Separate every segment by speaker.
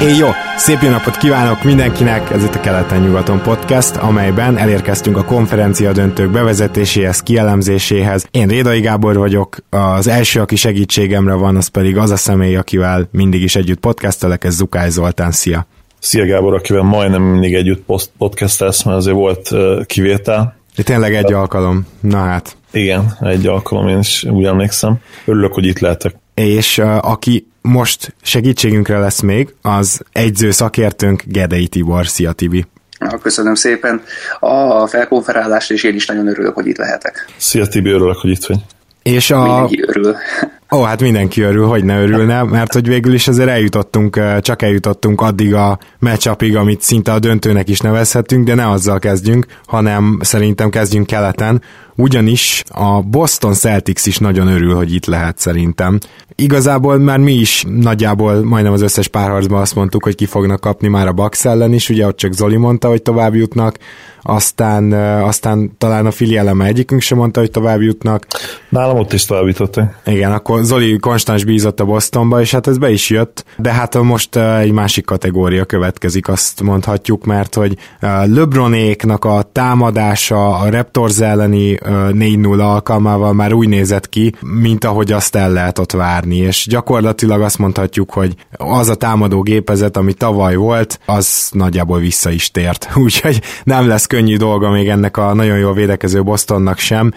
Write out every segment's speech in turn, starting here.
Speaker 1: Éj jó! Szép jó napot kívánok mindenkinek! Ez itt a Keleten-nyugaton podcast, amelyben elérkeztünk a konferencia döntők bevezetéséhez, kielemzéséhez. Én Rédai Gábor vagyok, az első, aki segítségemre van, az pedig az a személy, akivel mindig is együtt podcastelek, ez Zukály Zoltán. Szia!
Speaker 2: Szia Gábor, akivel majdnem mindig együtt podcastelsz, mert azért volt kivétel.
Speaker 1: De tényleg egy alkalom. Na hát.
Speaker 2: Igen, egy alkalom, én is úgy emlékszem. Örülök, hogy itt lehetek.
Speaker 1: És uh, aki most segítségünkre lesz még, az egyző szakértőnk Gedei Tibor. Szia Tibi!
Speaker 3: Köszönöm szépen a felkonferálást, és én is nagyon örülök, hogy itt lehetek.
Speaker 2: Szia Tibi, örülök, hogy itt vagy.
Speaker 1: És a...
Speaker 3: Mindenki örül.
Speaker 1: Ó, hát mindenki örül, hogy ne örülne, mert hogy végül is azért eljutottunk, csak eljutottunk addig a matchupig, amit szinte a döntőnek is nevezhetünk, de ne azzal kezdjünk, hanem szerintem kezdjünk keleten, ugyanis a Boston Celtics is nagyon örül, hogy itt lehet szerintem. Igazából már mi is nagyjából majdnem az összes párharcban azt mondtuk, hogy ki fognak kapni már a Bucks ellen is, ugye ott csak Zoli mondta, hogy tovább jutnak, aztán, aztán talán a Fili eleme egyikünk sem mondta, hogy tovább jutnak.
Speaker 2: Nálam ott is tovább jutottak.
Speaker 1: Igen, akkor Zoli konstans bízott a Bostonba, és hát ez be is jött, de hát most egy másik kategória következik, azt mondhatjuk, mert hogy LeBronéknak a támadása a Raptors elleni 4-0 alkalmával már úgy nézett ki, mint ahogy azt el lehet ott várni, és gyakorlatilag azt mondhatjuk, hogy az a támadó gépezet, ami tavaly volt, az nagyjából vissza is tért, úgyhogy nem lesz könnyű dolga még ennek a nagyon jól védekező Bostonnak sem.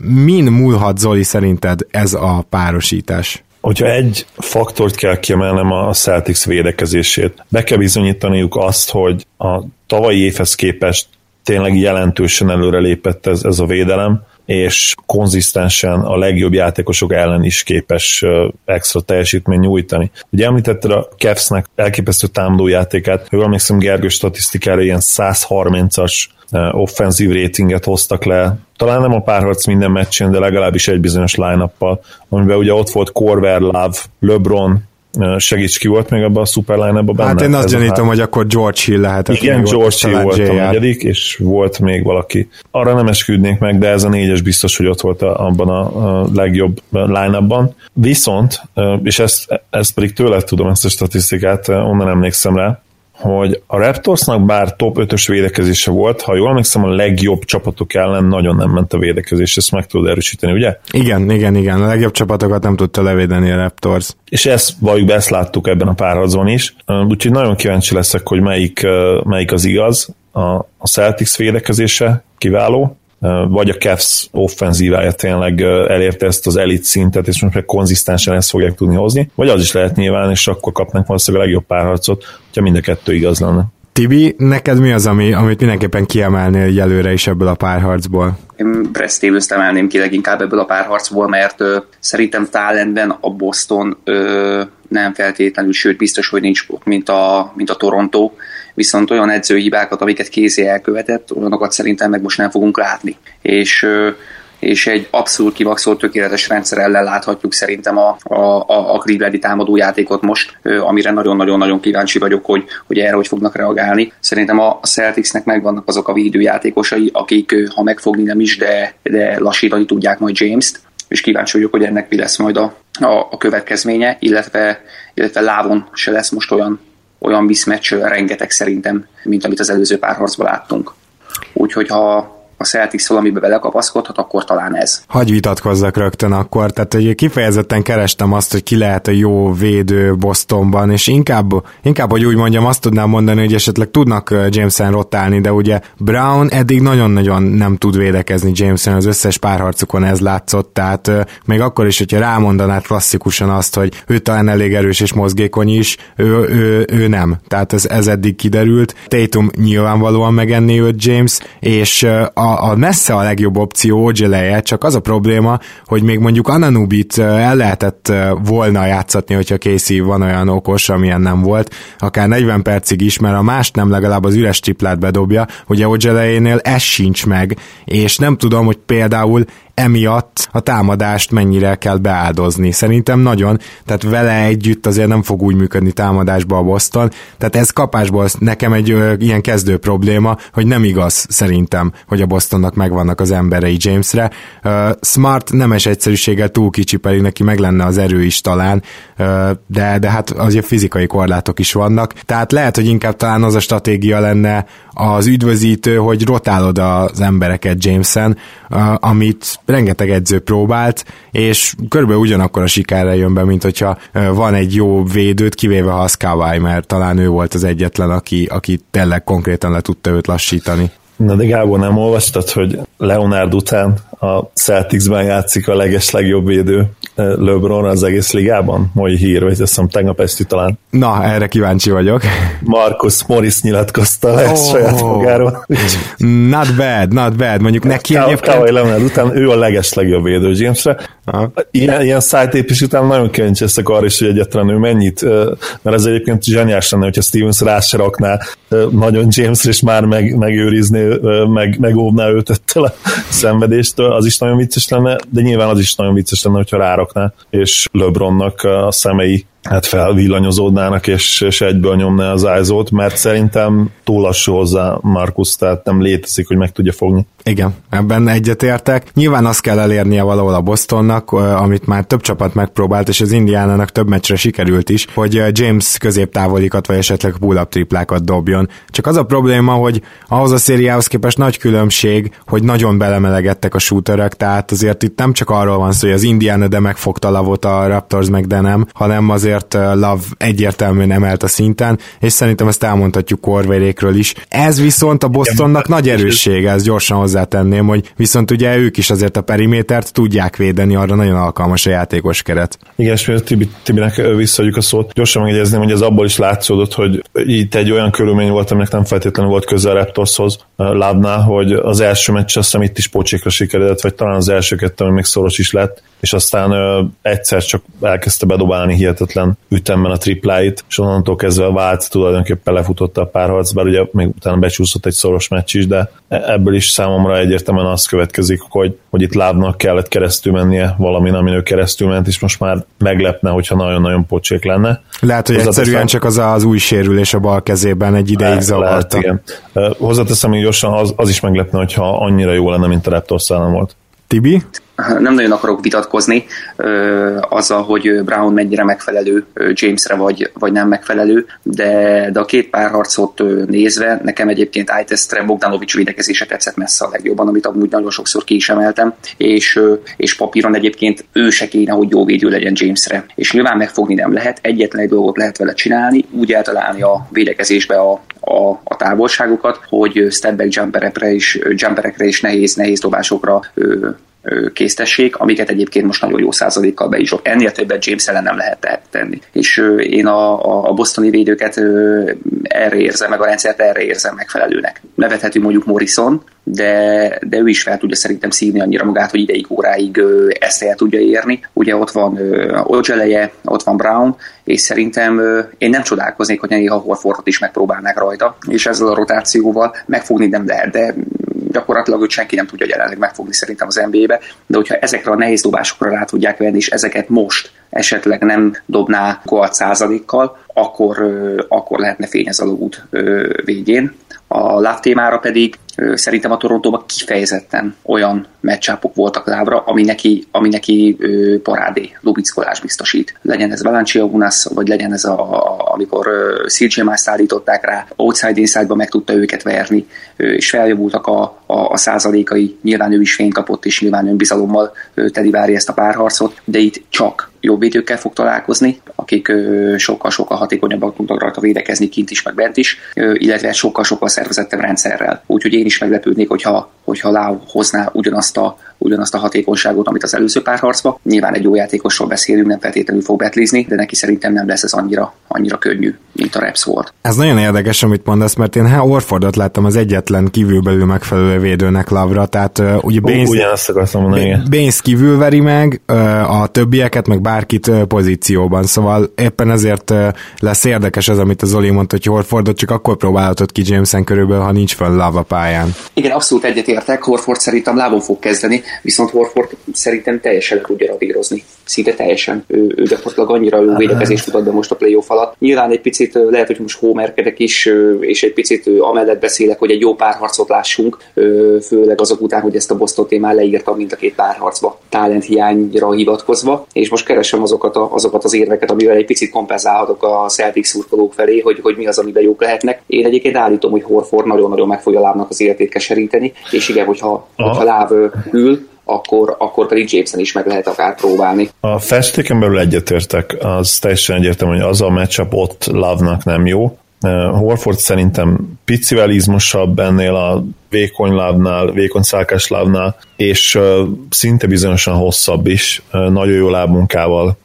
Speaker 1: Min múlhat Zoli szerinted ez a párosítás?
Speaker 2: Hogyha egy faktort kell kiemelnem a Celtics védekezését, be kell bizonyítaniuk azt, hogy a tavalyi évhez képest tényleg jelentősen előrelépett ez, ez a védelem, és konzisztensen a legjobb játékosok ellen is képes extra teljesítmény nyújtani. Ugye említetted a Cavs-nek elképesztő támadójátékát, jól emlékszem Gergő statisztikára ilyen 130-as offenzív ratinget hoztak le, talán nem a párharc minden meccsén, de legalábbis egy bizonyos line amiben ugye ott volt Corver, Love, LeBron, segíts ki volt még abban a superline benne?
Speaker 1: Hát én azt gyanítom, hogy akkor George Hill lehetett.
Speaker 2: Igen, George Hill volt a negyedik, és volt még valaki. Arra nem esküdnék meg, de ez a négyes biztos, hogy ott volt abban a legjobb line Viszont, és ezt, ezt pedig tőle tudom, ezt a statisztikát, onnan emlékszem rá, hogy a Raptorsnak bár top 5-ös védekezése volt, ha jól emlékszem, a legjobb csapatok ellen nagyon nem ment a védekezés, ezt meg tudod erősíteni, ugye?
Speaker 1: Igen, igen, igen, a legjobb csapatokat nem tudta levédeni a Raptors.
Speaker 2: És ezt valljuk be, ezt láttuk ebben a párharcban is, úgyhogy nagyon kíváncsi leszek, hogy melyik, melyik az igaz. A, a Celtics védekezése kiváló, vagy a Cavs offenzívája tényleg elérte ezt az elit szintet, és most meg konzisztensen ezt fogják tudni hozni, vagy az is lehet nyilván, és akkor kapnak valószínűleg a legjobb párharcot, hogyha mind a kettő igaz lenne.
Speaker 1: Tibi, neked mi az, ami, amit mindenképpen kiemelnél előre is ebből a párharcból?
Speaker 3: Én Davis emelném ki leginkább ebből a párharcból, mert ö, szerintem talentben a Boston ö, nem feltétlenül, sőt biztos, hogy nincs ott, mint a, mint a Toronto, viszont olyan edzőhibákat, amiket kézi elkövetett, olyanokat szerintem meg most nem fogunk látni. És és egy abszolút kivaxolt tökéletes rendszer ellen láthatjuk szerintem a, a, a, a Clevelandi támadójátékot most, amire nagyon-nagyon-nagyon kíváncsi vagyok, hogy, hogy erre hogy fognak reagálni. Szerintem a Celticsnek megvannak azok a védőjátékosai, akik ha megfogni nem is, de, de lassítani tudják majd James-t, és kíváncsi vagyok, hogy ennek mi lesz majd a, a, a következménye, illetve, illetve lávon se lesz most olyan olyan mismatch rengeteg szerintem, mint amit az előző párharcban láttunk. Úgyhogy ha a Celtics valamibe belekapaszkodhat, akkor talán ez.
Speaker 1: Hagy vitatkozzak rögtön akkor, tehát hogy kifejezetten kerestem azt, hogy ki lehet a jó védő Bostonban, és inkább, inkább, hogy úgy mondjam, azt tudnám mondani, hogy esetleg tudnak Jameson rotálni, de ugye Brown eddig nagyon-nagyon nem tud védekezni Jameson, az összes párharcukon ez látszott, tehát még akkor is, hogyha rámondanád klasszikusan azt, hogy ő talán elég erős és mozgékony is, ő, ő, ő nem. Tehát ez, ez eddig kiderült. Tatum nyilvánvalóan megenné őt James, és a a, a messze a legjobb opció Ogeleje, csak az a probléma, hogy még mondjuk Ananubit el lehetett volna játszatni, hogyha Casey van olyan okos, amilyen nem volt, akár 40 percig is, mert a mást nem legalább az üres triplát bedobja, ugye Ogelejénél ez sincs meg, és nem tudom, hogy például emiatt a támadást mennyire kell beáldozni. Szerintem nagyon, tehát vele együtt azért nem fog úgy működni támadásba a Boston, tehát ez kapásból nekem egy ö, ilyen kezdő probléma, hogy nem igaz szerintem, hogy a Bostonnak megvannak az emberei Jamesre. Ö, Smart nemes egyszerűséggel túl kicsi, pedig neki meg lenne az erő is talán, ö, de, de hát azért fizikai korlátok is vannak, tehát lehet, hogy inkább talán az a stratégia lenne az üdvözítő, hogy rotálod az embereket Jameson, amit rengeteg edző próbált, és körülbelül ugyanakkor a sikerre jön be, mint hogyha van egy jó védőt, kivéve ha az Kawai, mert talán ő volt az egyetlen, aki, aki tényleg konkrétan le tudta őt lassítani.
Speaker 2: Na de Gábor, nem olvastad, hogy Leonard után a Celticsben játszik a leges legjobb védő LeBron az egész ligában? Mai hír, vagy azt hiszem tegnap esti talán.
Speaker 1: Na, erre kíváncsi vagyok.
Speaker 2: Marcus Morris nyilatkozta le oh, saját magáról.
Speaker 1: Not bad, not bad. Mondjuk neki
Speaker 2: Ká- egyébként... Kawai Leonard után ő a leges legjobb védő Jamesre. Aha. Ilyen, ilyen szájtépés után nagyon kíváncsi leszek arra is, hogy egyetlen ő mennyit, mert ez egyébként zseniás lenne, hogyha Stevens rá se rakná nagyon Jamesre, és már meg, megőrizné, meg, megóvná őt ettől a szenvedéstől, az is nagyon vicces lenne, de nyilván az is nagyon vicces lenne, hogyha rárakná, és LeBronnak a szemei hát felvillanyozódnának, és, és egyből nyomná az ájzót, mert szerintem túl lassú hozzá Markus, tehát nem létezik, hogy meg tudja fogni.
Speaker 1: Igen, ebben egyetértek. Nyilván azt kell elérnie valahol a Bostonnak, amit már több csapat megpróbált, és az Indiánának több meccsre sikerült is, hogy James középtávolikat, vagy esetleg pull-up triplákat dobjon. Csak az a probléma, hogy ahhoz a szériához képest nagy különbség, hogy nagyon belemelegettek a shooterek, tehát azért itt nem csak arról van szó, hogy az Indiana de megfogta lavot a Raptors meg de nem, hanem azért Love egyértelműen emelt a szinten, és szerintem ezt elmondhatjuk Korvérékről is. Ez viszont a Bostonnak nagy erőssége, ez gyorsan hozzá hozzátenném, hogy viszont ugye ők is azért a perimétert tudják védeni, arra nagyon alkalmas a játékos keret.
Speaker 2: Igen, és miért Tibi, Tibinek visszaadjuk a szót, gyorsan megjegyezném, hogy ez abból is látszódott, hogy itt egy olyan körülmény volt, aminek nem feltétlenül volt köze a Raptorshoz lábnál, hogy az első meccs azt hiszem itt is pocsékra sikeredett, vagy talán az első kettő, ami még szoros is lett, és aztán egyszer csak elkezdte bedobálni hihetetlen ütemben a tripláit, és onnantól kezdve vált tulajdonképpen lefutotta a párharc, bár ugye még utána becsúszott egy szoros meccs is, de e-, ebből is számomra egyértelműen az következik, hogy, hogy itt lábnak kellett keresztül mennie valamin, amin ő keresztül ment, és most már meglepne, hogyha nagyon-nagyon pocsék lenne.
Speaker 1: Lehet, hogy egyszerűen csak az az új sérülés a bal kezében egy ideig zavarta.
Speaker 2: Lehet, igen. Hozzáteszem, hogy gyorsan az, az is meglepne, hogyha annyira jó lenne, mint a Raptors volt.
Speaker 1: Tibi?
Speaker 3: Nem nagyon akarok vitatkozni ö, azzal, hogy Brown mennyire megfelelő Jamesre, vagy, vagy nem megfelelő, de, de a két párharcot nézve, nekem egyébként iTestre Bogdanovics védekezése tetszett messze a legjobban, amit amúgy nagyon sokszor ki is emeltem, és, és papíron egyébként ő se kéne, hogy jó védő legyen Jamesre. És nyilván megfogni nem lehet, egyetlen egy dolgot lehet vele csinálni, úgy eltalálni a védekezésbe a, a, a távolságokat, hogy step back jumperekre is, jumperekre is nehéz, nehéz dobásokra késztessék, amiket egyébként most nagyon jó százalékkal be is Ennél többet James ellen nem lehet tenni. És én a, a bostoni védőket erre érzem, meg a rendszert erre érzem megfelelőnek. Nevethetünk mondjuk Morrison, de, de ő is fel tudja szerintem szívni annyira magát, hogy ideig óráig ezt el tudja érni. Ugye ott van Ogeleje, ott van Brown, és szerintem én nem csodálkoznék, hogy néha Horfordot is megpróbálnák rajta, és ezzel a rotációval megfogni nem lehet, de gyakorlatilag őt senki nem tudja jelenleg megfogni szerintem az NBA-be, de hogyha ezekre a nehéz dobásokra rá tudják venni, és ezeket most esetleg nem dobná gold százalékkal, akkor, akkor lehetne fény ez a út végén. A láv témára pedig szerintem a Torontóban kifejezetten olyan meccsápok voltak lábra, ami neki, ami neki parádé, lubickolás biztosít. Legyen ez Valencia Unas, vagy legyen ez a, amikor CJ Mice állították rá, outside inside-ba meg tudta őket verni, és feljavultak a, a, a százalékai, nyilván ő is fény kapott, és nyilván önbizalommal teli várja ezt a párharcot, de itt csak jobb védőkkel fog találkozni. Akik sokkal-sokkal hatékonyabban tudnak rajta védekezni kint is, meg bent is, illetve sokkal-sokkal szervezettebb rendszerrel. Úgyhogy én is meglepődnék, hogyha, hogyha Lau hozná ugyanazt a, ugyanazt a hatékonyságot, amit az előző párharcban. Nyilván egy jó játékosról beszélünk, nem feltétlenül fog betlizni, de neki szerintem nem lesz ez annyira, annyira könnyű, mint a Reps volt.
Speaker 1: Ez nagyon érdekes, amit mondasz, mert én hát Orfordot láttam az egyetlen kívülbelül megfelelő védőnek Lavra, tehát uh, ugye Baines,
Speaker 2: Ugyanazt akartam mondani.
Speaker 1: Baines kívül veri meg uh, a többieket, meg bárkit pozícióban, szóval éppen ezért lesz érdekes az, amit az Oli mondta, hogy Horfordot csak akkor próbálhatod ki Jameson körülbelül, ha nincs fel Lava pályán.
Speaker 3: Igen, abszolút egyetértek, Horford szerintem lávon fog kezdeni, viszont Horford szerintem teljesen tudja radírozni. Szinte teljesen. Ő, ő gyakorlatilag annyira jó védekezést mutat be most a playoff alatt. Nyilván egy picit lehet, hogy most homerkedek is, és egy picit amellett beszélek, hogy egy jó párharcot lássunk, főleg azok után, hogy ezt a Boston témán leírtam mind a két párharcba, talent hiányra hivatkozva, és most keresem azokat, a, azokat az érveket, amivel egy picit kompenzálhatok a Celtics szurkolók felé, hogy, hogy mi az, amiben jók lehetnek. Én egyébként állítom, hogy Horford nagyon-nagyon meg fogja lábnak az értékeseríteni, és igen, hogyha, hogyha láv ül, akkor, akkor pedig Jameson is meg lehet akár próbálni.
Speaker 2: A festéken belül egyetértek, az teljesen egyértelmű, hogy az a matchup ott Love-nak nem jó. Horford szerintem picivel izmosabb ennél a vékony lábnál, vékony szálkás lábnál, és szinte bizonyosan hosszabb is, nagyon jó lábmunkával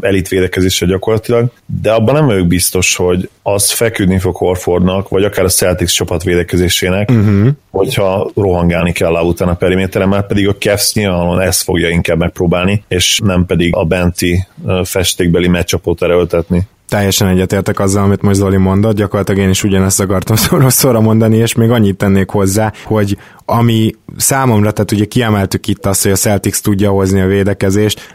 Speaker 2: elit védekezésre gyakorlatilag, de abban nem vagyok biztos, hogy az feküdni fog Horfordnak, vagy akár a Celtics csapat védekezésének, uh-huh. hogyha rohangálni kell a után a periméteren, mert pedig a Cavs nyilvánvalóan ezt fogja inkább megpróbálni, és nem pedig a benti festékbeli meccsapot erőltetni
Speaker 1: teljesen egyetértek azzal, amit most Zoli mondott, gyakorlatilag én is ugyanezt akartam szóra mondani, és még annyit tennék hozzá, hogy ami számomra, tehát ugye kiemeltük itt azt, hogy a Celtics tudja hozni a védekezést,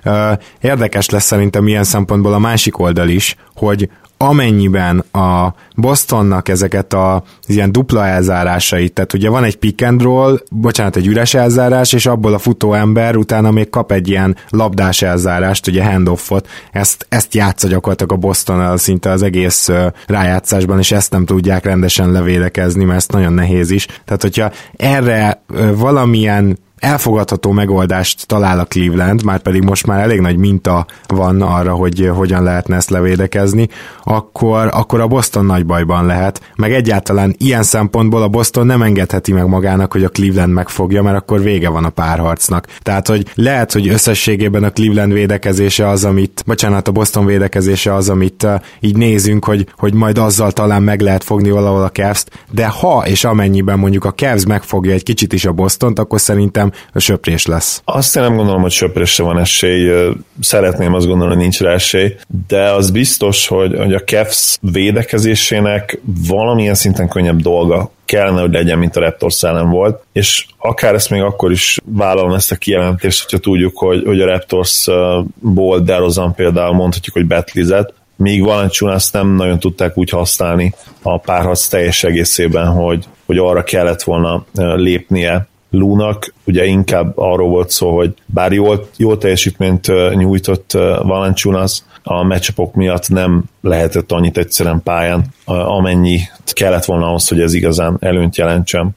Speaker 1: érdekes lesz szerintem ilyen szempontból a másik oldal is, hogy amennyiben a Bostonnak ezeket a ilyen dupla elzárásait, tehát ugye van egy pick and roll, bocsánat, egy üres elzárás, és abból a futó ember utána még kap egy ilyen labdás elzárást, ugye handoffot, ezt, ezt játsza gyakorlatilag a Boston szinte az egész rájátszásban, és ezt nem tudják rendesen levédekezni, mert ez nagyon nehéz is. Tehát, hogyha erre valamilyen elfogadható megoldást talál a Cleveland, már pedig most már elég nagy minta van arra, hogy hogyan lehetne ezt levédekezni, akkor, akkor a Boston nagy bajban lehet, meg egyáltalán ilyen szempontból a Boston nem engedheti meg magának, hogy a Cleveland megfogja, mert akkor vége van a párharcnak. Tehát, hogy lehet, hogy összességében a Cleveland védekezése az, amit, bocsánat, a Boston védekezése az, amit uh, így nézünk, hogy, hogy majd azzal talán meg lehet fogni valahol a cavs de ha és amennyiben mondjuk a Cavs megfogja egy kicsit is a Bostont, akkor szerintem söprés lesz.
Speaker 2: Azt én nem gondolom, hogy söprésre van esély. Szeretném azt gondolni, hogy nincs rá esély, de az biztos, hogy, hogy a Cavs védekezésének valamilyen szinten könnyebb dolga kellene, hogy legyen, mint a Raptors ellen volt, és akár ezt még akkor is vállalom ezt a kijelentést, hogyha tudjuk, hogy, hogy a Raptors-ból DeRozan például mondhatjuk, hogy betlizett, míg Valanciunas nem nagyon tudták úgy használni a párharc teljes egészében, hogy, hogy arra kellett volna lépnie, Lúnak ugye inkább arról volt szó, hogy bár jól, jól teljesítményt nyújtott Valanciunas, a meccsapok miatt nem lehetett annyit egyszerűen pályán, amennyi kellett volna ahhoz, hogy ez igazán előnyt jelentsen.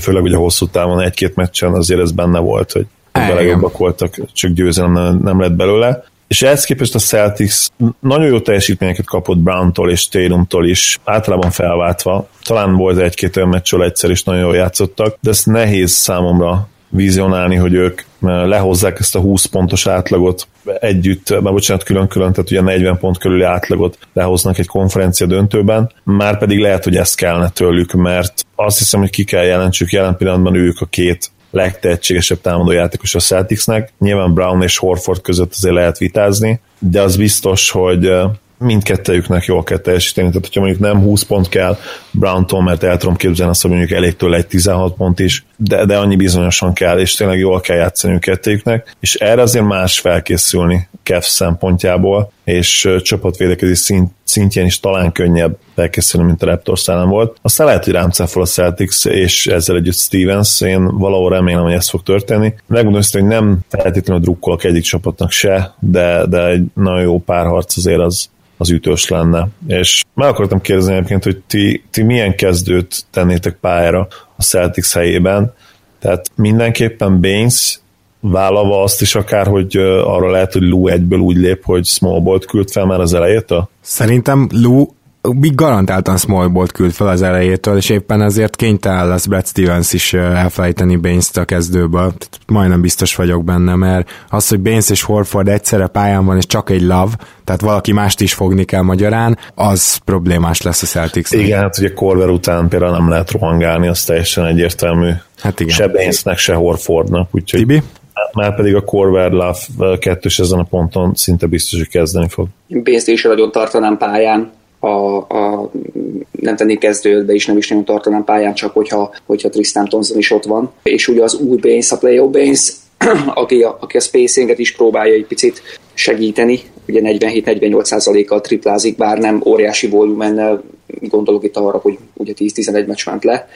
Speaker 2: Főleg ugye hosszú távon egy-két meccsen azért ez benne volt, hogy a jobbak voltak, csak győzelem nem lett belőle és ehhez képest a Celtics nagyon jó teljesítményeket kapott Brown-tól és Tatumtól is, általában felváltva. Talán volt egy-két olyan meccsről egyszer is nagyon jól játszottak, de ezt nehéz számomra vizionálni, hogy ők lehozzák ezt a 20 pontos átlagot együtt, mert bocsánat, külön-külön, tehát ugye 40 pont körüli átlagot lehoznak egy konferencia döntőben, már pedig lehet, hogy ezt kellene tőlük, mert azt hiszem, hogy ki kell jelentsük, jelen pillanatban ők a két legtehetségesebb támadó játékos a Celticsnek. Nyilván Brown és Horford között azért lehet vitázni, de az biztos, hogy mindkettejüknek jól kell teljesíteni, tehát hogyha mondjuk nem 20 pont kell Brown-tól, mert el tudom képzelni azt, hogy mondjuk elég tőle egy 16 pont is, de, de annyi bizonyosan kell, és tényleg jól kell játszani kettőjüknek, és erre azért más felkészülni Kev szempontjából, és csapatvédekezés szint, szintjén is talán könnyebb felkészülni, mint a Raptors ellen volt. Aztán lehet, hogy rám a Celtics, és ezzel együtt Stevens, én valahol remélem, hogy ez fog történni. Megmondom hogy nem feltétlenül drukkolok egyik csapatnak se, de, de egy nagyon jó párharc azért az, az ütős lenne. És meg akartam kérdezni egyébként, hogy ti, ti milyen kezdőt tennétek pályára a Celtics helyében, tehát mindenképpen Baines vállalva azt is akár, hogy arra lehet, hogy Lou egyből úgy lép, hogy small bolt küld fel már az elejétől?
Speaker 1: Szerintem Lou Big garantáltan small bolt küld fel az elejétől, és éppen ezért kénytelen lesz Brad Stevens is elfelejteni baines a kezdőből. Majdnem biztos vagyok benne, mert az, hogy Baines és Horford egyszerre pályán van, és csak egy love, tehát valaki mást is fogni kell magyarán, az problémás lesz a celtics
Speaker 2: Igen, hát ugye Corver után például nem lehet rohangálni, az teljesen egyértelmű. Hát igen. Se Bainesnek, se Horfordnak, úgyhogy... Tibi? Már pedig a Corver Love kettős ezen a ponton szinte biztos, hogy kezdeni fog.
Speaker 3: Baines-t is nagyon tartanám pályán, a, a nem tennék kezdőbe is nem is nagyon tartanám pályán, csak hogyha, hogyha Tristan Thompson is ott van. És ugye az új Baines, a Playo Baines, aki a, aki a spacinget is próbálja egy picit segíteni, ugye 47-48%-kal triplázik, bár nem óriási volumennel, gondolok itt arra, hogy ugye 10-11 meccs ment le,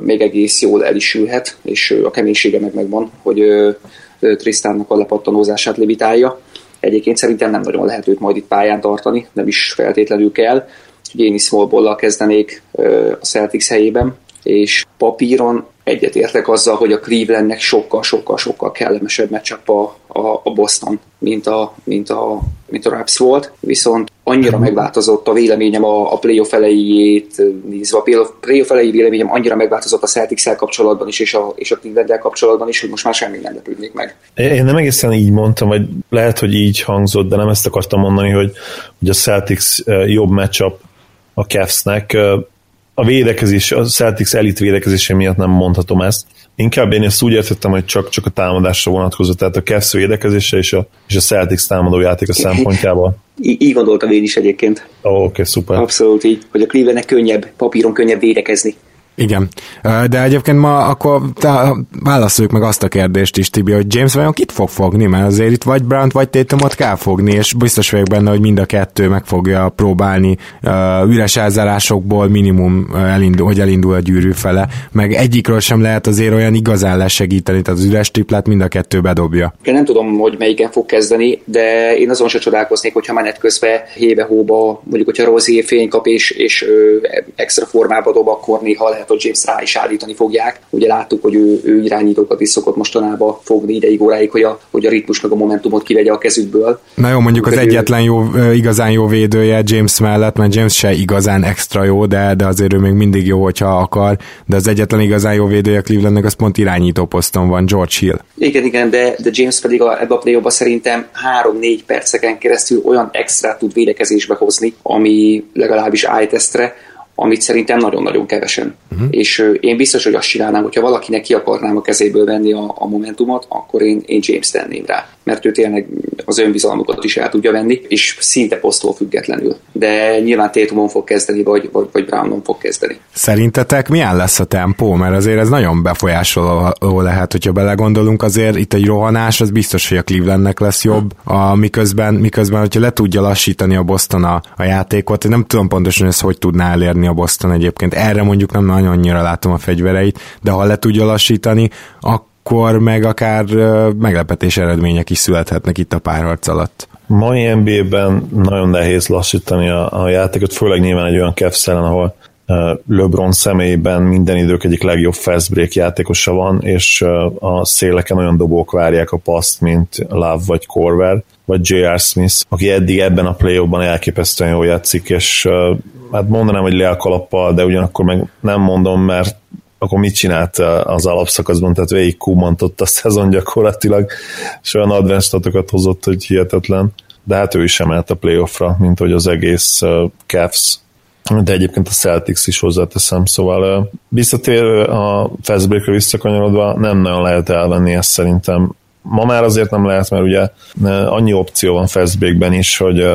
Speaker 3: még egész jól el is ülhet, és a keménysége meg megvan, hogy Tristannak a lepattanózását levitálja. Egyébként szerintem nem nagyon lehet őt majd itt pályán tartani, nem is feltétlenül kell. Úgyhogy én is small kezdenék a Celtics helyében, és papíron egyetértek azzal, hogy a Clevelandnek sokkal-sokkal-sokkal kellemesebb meccsap a, a, Boston, mint a, mint, a, mint a Raps volt, viszont annyira megváltozott a véleményem a, a playoff elejét nézve, a playoff elejé véleményem annyira megváltozott a celtics kapcsolatban is, és a, és a cleveland kapcsolatban is, hogy most már semmi nem lepődnék meg.
Speaker 2: Én nem egészen így mondtam, vagy lehet, hogy így hangzott, de nem ezt akartam mondani, hogy, hogy a Celtics jobb matchup a Cavs-nek a védekezés, a Celtics elit védekezése miatt nem mondhatom ezt. Inkább én ezt úgy értettem, hogy csak, csak a támadásra vonatkozott, tehát a Cavs védekezése és a, és a Celtics támadó játék a szempontjából.
Speaker 3: Í- így gondoltam én is egyébként.
Speaker 2: Ó, oh, oké, okay, szuper.
Speaker 3: Abszolút így, hogy a Clevelandnek könnyebb, papíron könnyebb védekezni.
Speaker 1: Igen, de egyébként ma akkor válaszoljuk meg azt a kérdést is, Tibi, hogy James vajon kit fog fogni, mert azért itt vagy Brown vagy Tatumot kell fogni, és biztos vagyok benne, hogy mind a kettő meg fogja próbálni uh, üres elzárásokból minimum elindul, hogy elindul a gyűrű fele, meg egyikről sem lehet azért olyan igazán lesegíteni, tehát az üres triplát mind a kettő bedobja.
Speaker 3: Én nem tudom, hogy melyiken fog kezdeni, de én azon se csodálkoznék, hogyha menet közben hébe-hóba, mondjuk, hogyha Rozier fény kap és, és ö, extra formába dob, akkor néha lehet hogy James rá is állítani fogják. Ugye láttuk, hogy ő, ő irányítókat is szokott mostanában fogni ideig óráig, hogy a, hogy a ritmus meg a momentumot kivegye a kezükből.
Speaker 1: Na jó, mondjuk az egyetlen jó, igazán jó védője James mellett, mert James se igazán extra jó, de, de azért ő még mindig jó, hogyha akar, de az egyetlen igazán jó védője Clevelandnek az pont irányító poszton van, George Hill.
Speaker 3: Igen, igen, de, de James pedig a, ebbe a play szerintem 3-4 perceken keresztül olyan extra tud védekezésbe hozni, ami legalábbis ájtesztre, amit szerintem nagyon-nagyon kevesen. Uh-huh. És én biztos, hogy azt csinálnám, hogyha valakinek ki akarnám a kezéből venni a, a momentumot, akkor én, én James tenném rá. Mert ő tényleg az önbizalmukat is el tudja venni, és szinte posztól függetlenül. De nyilván Tétumon fog kezdeni, vagy, vagy, vagy Brownon fog kezdeni.
Speaker 1: Szerintetek milyen lesz a tempó? Mert azért ez nagyon befolyásoló lehet, hogyha belegondolunk, azért itt egy rohanás, az biztos, hogy a Clevelandnek lesz jobb, a, miközben, miközben, hogyha le tudja lassítani a Boston a, a játékot, nem tudom pontosan, ezt hogy tudná elérni a Boston egyébként. Erre mondjuk nem nagyon annyira látom a fegyvereit, de ha le tudja lassítani, akkor meg akár meglepetés eredmények is születhetnek itt a párharc alatt.
Speaker 2: Mai NBA-ben nagyon nehéz lassítani a, a játékot, főleg nyilván egy olyan Cavs ahol LeBron személyében minden idők egyik legjobb fast break játékosa van, és a széleken olyan dobók várják a paszt, mint Love vagy Corver, vagy J.R. Smith, aki eddig ebben a play ban elképesztően jól játszik, és hát mondanám, hogy lélkalappal, de ugyanakkor meg nem mondom, mert akkor mit csinált az alapszakaszban, tehát végig kumantott a szezon gyakorlatilag, és olyan advanced hozott, hogy hihetetlen, de hát ő is emelt a playoffra, mint hogy az egész Cavs. De egyébként a Celtics is hozzáteszem, szóval visszatér a fastbreakre visszakanyarodva, nem nagyon lehet elvenni ezt szerintem. Ma már azért nem lehet, mert ugye annyi opció van fastbreakben is, hogy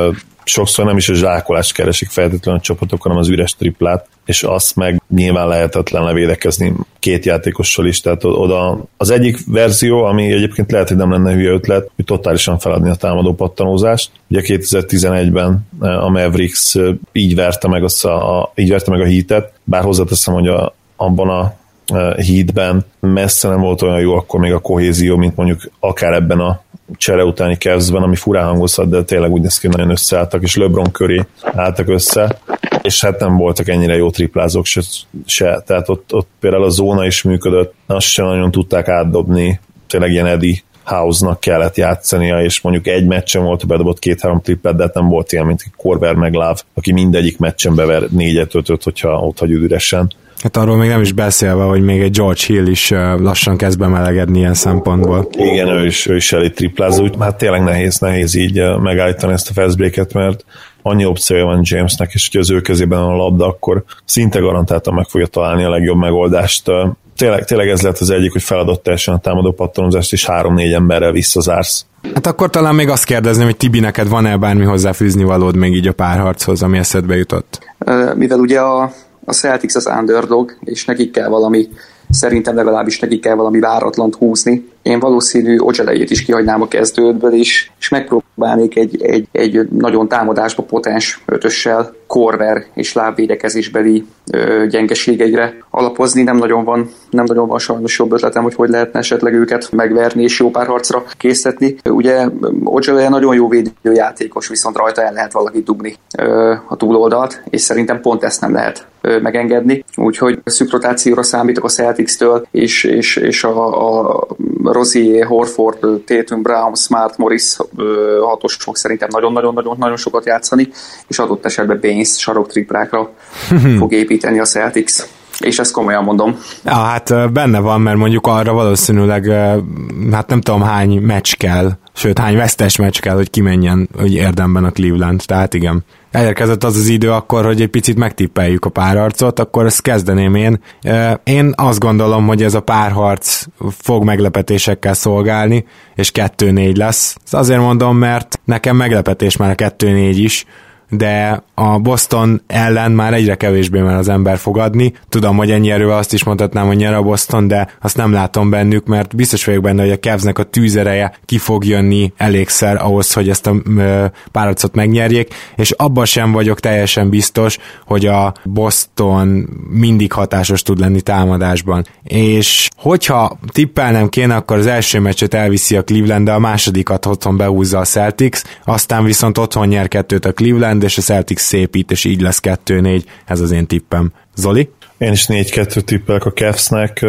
Speaker 2: sokszor nem is a zsákolást keresik feltétlenül a csapatok, hanem az üres triplát, és azt meg nyilván lehetetlen levédekezni két játékossal is, tehát oda az egyik verzió, ami egyébként lehet, hogy nem lenne hülye ötlet, hogy totálisan feladni a támadó pattanózást. Ugye 2011-ben a Mavericks így verte meg, a, a, így verte meg a hitet, bár hozzáteszem, hogy a, abban a hídben messze nem volt olyan jó akkor még a kohézió, mint mondjuk akár ebben a csere utáni kezdben, ami furán hangozhat, de tényleg úgy néz ki, nagyon összeálltak, és LeBron köré álltak össze, és hát nem voltak ennyire jó triplázók se, se. tehát ott, ott például a zóna is működött, azt sem nagyon tudták átdobni, tényleg ilyen Eddie House-nak kellett játszania, és mondjuk egy meccsen volt, bedobott két-három trippet, de hát nem volt ilyen, mint Korver meg Láv, aki mindegyik meccsen bever négyet, ötöt, hogyha ott hagy üresen.
Speaker 1: Hát arról még nem is beszélve, hogy még egy George Hill is lassan kezd bemelegedni ilyen szempontból.
Speaker 2: Igen, ő is, ő is elég triplázó, hát tényleg nehéz, nehéz így megállítani ezt a fastbreak mert annyi opciója van Jamesnek, és hogy az ő kezében a labda, akkor szinte garantáltan meg fogja találni a legjobb megoldást. Tényleg, tényleg ez lett az egyik, hogy feladott teljesen a támadó pattanozást, és három-négy emberrel visszazársz.
Speaker 1: Hát akkor talán még azt kérdezném, hogy Tibi, neked van-e bármi hozzáfűzni valód még így a párharchoz, ami eszedbe jutott?
Speaker 3: Mivel ugye a a Celtics az underdog, és nekik kell valami, szerintem legalábbis nekik kell valami váratlant húzni. Én valószínű Ojelejét is kihagynám a kezdődből, is, és megpróbálnék egy, egy, egy nagyon támadásba potens ötössel korver és lábvédekezésbeli ö, gyengeségeire alapozni. Nem nagyon van, nem nagyon van sajnos jobb ötletem, hogy hogy lehetne esetleg őket megverni és jó pár harcra készíteni. Ugye Ojale nagyon jó védőjátékos, viszont rajta el lehet valaki dugni ö, a túloldalt, és szerintem pont ezt nem lehet ö, megengedni. Úgyhogy szűk rotációra számítok a Celtics-től, és, és, és a, a Rosier, Horford, Tatum, Brown, Smart, Morris hatos fog szerintem nagyon-nagyon-nagyon nagyon sokat játszani, és adott esetben Baines sarok triplákra fog építeni a Celtics. És ezt komolyan mondom.
Speaker 1: Ja, hát benne van, mert mondjuk arra valószínűleg, hát nem tudom hány meccs kell, sőt hány vesztes meccs kell, hogy kimenjen hogy érdemben a Cleveland, tehát igen. Elérkezett az az idő akkor, hogy egy picit megtippeljük a párharcot, akkor ezt kezdeném én. Én azt gondolom, hogy ez a párharc fog meglepetésekkel szolgálni, és 2-4 lesz. Ezt azért mondom, mert nekem meglepetés már a 2-4 is, de a Boston ellen már egyre kevésbé már az ember fogadni. Tudom, hogy ennyi erővel azt is mondhatnám, hogy nyer a Boston, de azt nem látom bennük, mert biztos vagyok benne, hogy a Cavsnek a tűzereje ki fog jönni elégszer ahhoz, hogy ezt a páracot megnyerjék, és abban sem vagyok teljesen biztos, hogy a Boston mindig hatásos tud lenni támadásban. És hogyha tippelnem kéne, akkor az első meccset elviszi a Cleveland, de a másodikat otthon behúzza a Celtics, aztán viszont otthon nyer kettőt a Cleveland, és a Celtics szépít, és így lesz 2-4, ez az én tippem. Zoli?
Speaker 2: Én is 4-2 tippelek a Cavs-nek,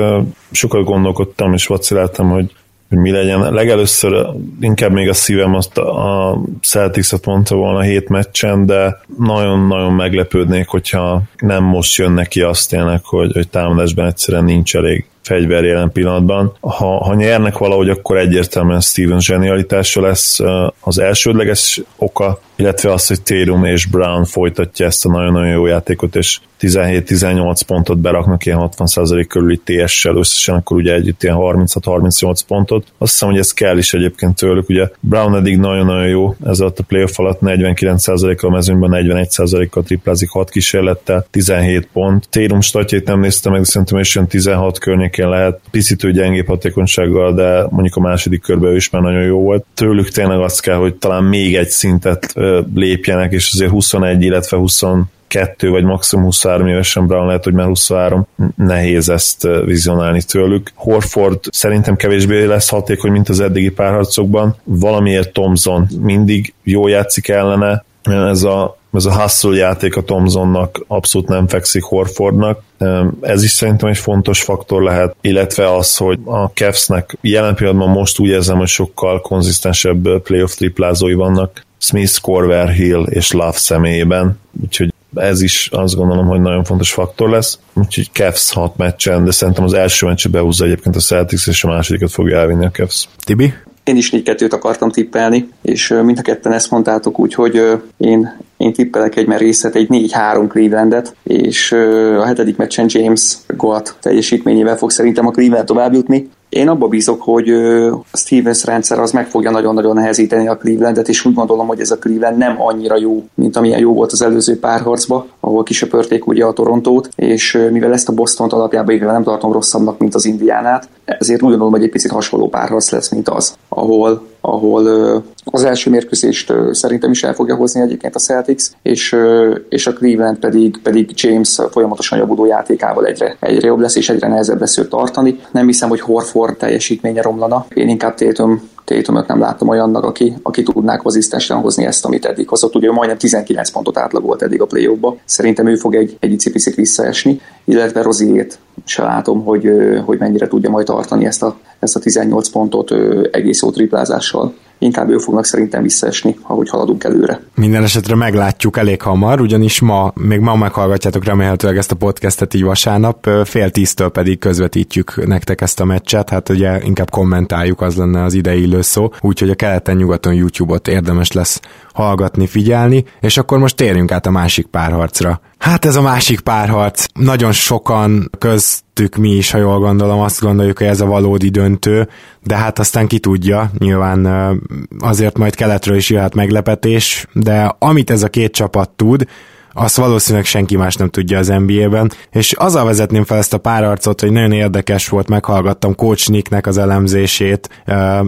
Speaker 2: sokat gondolkodtam és vaciláltam, hogy hogy mi legyen. Legelőször inkább még a szívem azt a Celtics-et mondta volna a hét meccsen, de nagyon-nagyon meglepődnék, hogyha nem most jön neki azt tényleg, hogy, hogy támadásban egyszerűen nincs elég fegyver jelen pillanatban. Ha, ha nyernek valahogy, akkor egyértelműen Steven zsenialitása lesz az elsődleges oka, illetve az, hogy Tatum és Brown folytatja ezt a nagyon-nagyon jó játékot, és 17-18 pontot beraknak ilyen 60% körüli TS-sel összesen, akkor ugye együtt ilyen 36-38 pontot. Azt hiszem, hogy ez kell is egyébként tőlük. Ugye Brown eddig nagyon-nagyon jó, ez alatt a playoff alatt 49%-kal a mezőnyben, 41%-kal triplázik 6 kísérlettel, 17 pont. Tatum statjait nem néztem meg, de szerintem is 16 környékén lehet. Picit ő gyengébb hatékonysággal, de mondjuk a második körben is már nagyon jó volt. Tőlük tényleg azt kell, hogy talán még egy szintet lépjenek, és azért 21, illetve 20 kettő vagy maximum 23 évesen Brown lehet, hogy már 23, nehéz ezt vizionálni tőlük. Horford szerintem kevésbé lesz hatékony, mint az eddigi párharcokban. Valamiért Thompson mindig jó játszik ellene, ez a, ez a hustle játék a Thompsonnak abszolút nem fekszik Horfordnak. Ez is szerintem egy fontos faktor lehet, illetve az, hogy a Cavs-nek jelen pillanatban most úgy érzem, hogy sokkal konzisztensebb playoff triplázói vannak, Smith, Corver, Hill és Love személyében, úgyhogy ez is azt gondolom, hogy nagyon fontos faktor lesz. Úgyhogy Cavs hat meccsen, de szerintem az első meccse behúzza egyébként a Celtics, és a másodikat fogja elvinni a Cavs.
Speaker 1: Tibi?
Speaker 3: Én is négy kettőt akartam tippelni, és mind a ketten ezt mondtátok, úgyhogy én, én tippelek egy merészet, egy 4-3 Clevelandet, és a hetedik meccsen James Goat teljesítményével fog szerintem a Cleveland tovább jutni. Én abba bízok, hogy Stevens rendszer az meg fogja nagyon-nagyon nehezíteni a Clevelandet, és úgy gondolom, hogy ez a Cleveland nem annyira jó, mint amilyen jó volt az előző párharcba, ahol kisöpörték ugye a Torontót, és mivel ezt a Boston alapjában igen, nem tartom rosszabbnak, mint az Indiánát, ezért úgy gondolom, hogy egy picit hasonló párharc lesz, mint az, ahol ahol az első mérkőzést szerintem is el fogja hozni egyébként a Celtics, és, és a Cleveland pedig, pedig James folyamatosan javuló játékával egyre, egyre jobb lesz, és egyre nehezebb lesz őt tartani. Nem hiszem, hogy Horford teljesítménye romlana. Én inkább Tatum Tatumot nem látom olyannak, aki, aki tudná konzisztensen hozni ezt, amit eddig hozott. Ugye majdnem 19 pontot átlagolt eddig a play Szerintem ő fog egy, egy picit visszaesni, illetve Roziét se látom, hogy, hogy mennyire tudja majd tartani ezt a, ezt a 18 pontot egész jó triplázással inkább ők fognak szerintem visszaesni, ahogy haladunk előre.
Speaker 1: Minden esetre meglátjuk elég hamar, ugyanis ma, még ma meghallgatjátok remélhetőleg ezt a podcastet így vasárnap, fél tíztől pedig közvetítjük nektek ezt a meccset, hát ugye inkább kommentáljuk, az lenne az idei illő szó, úgyhogy a keleten-nyugaton YouTube-ot érdemes lesz hallgatni, figyelni, és akkor most térjünk át a másik párharcra. Hát ez a másik párharc. Nagyon sokan köztük mi is, ha jól gondolom, azt gondoljuk, hogy ez a valódi döntő, de hát aztán ki tudja, nyilván azért majd keletről is jöhet meglepetés, de amit ez a két csapat tud, azt valószínűleg senki más nem tudja az NBA-ben, és azzal vezetném fel ezt a párarcot, hogy nagyon érdekes volt, meghallgattam Coach Nicknek az elemzését,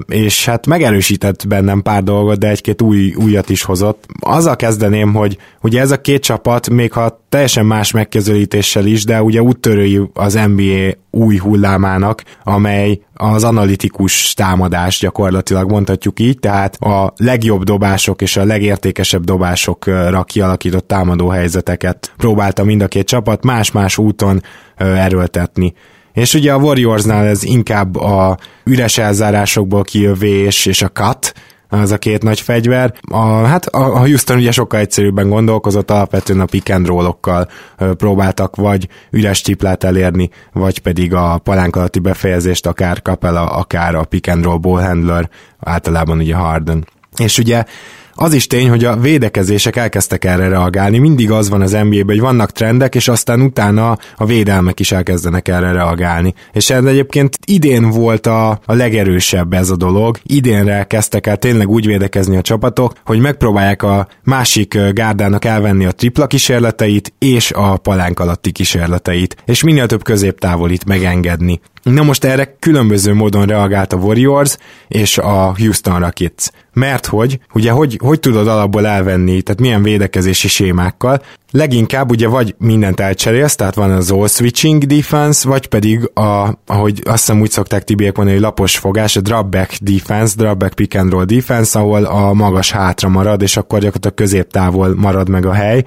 Speaker 1: és hát megerősített bennem pár dolgot, de egy-két új, újat is hozott. Azzal kezdeném, hogy ugye ez a két csapat, még ha teljesen más megközelítéssel is, de ugye úttörői az NBA új hullámának, amely az analitikus támadás gyakorlatilag mondhatjuk így, tehát a legjobb dobások és a legértékesebb dobásokra kialakított támadó helyzeteket próbálta mind a két csapat más-más úton erőltetni. És ugye a Warriorsnál ez inkább a üres elzárásokból kijövés és a cut, az a két nagy fegyver. A, hát a Houston ugye sokkal egyszerűbben gondolkozott, alapvetően a pick and roll-okkal próbáltak vagy üres csiplát elérni, vagy pedig a palánk alatti befejezést, akár Capella, akár a pick and roll ball handler, általában ugye Harden. És ugye az is tény, hogy a védekezések elkezdtek erre reagálni. Mindig az van az NBA-ben, hogy vannak trendek, és aztán utána a védelmek is elkezdenek erre reagálni. És ez egyébként idén volt a, a legerősebb ez a dolog. Idénre kezdtek el tényleg úgy védekezni a csapatok, hogy megpróbálják a másik gárdának elvenni a tripla kísérleteit és a palánk alatti kísérleteit, és minél több középtávolit megengedni. Na most erre különböző módon reagált a Warriors és a Houston Rockets. Mert hogy, ugye hogy, hogy tudod alapból elvenni, tehát milyen védekezési sémákkal, leginkább ugye vagy mindent elcserélsz, tehát van az all switching defense, vagy pedig a, ahogy azt hiszem úgy szokták tibiek mondani, hogy lapos fogás, a drop back defense, drop back pick and roll defense, ahol a magas hátra marad, és akkor gyakorlatilag középtávol marad meg a hely,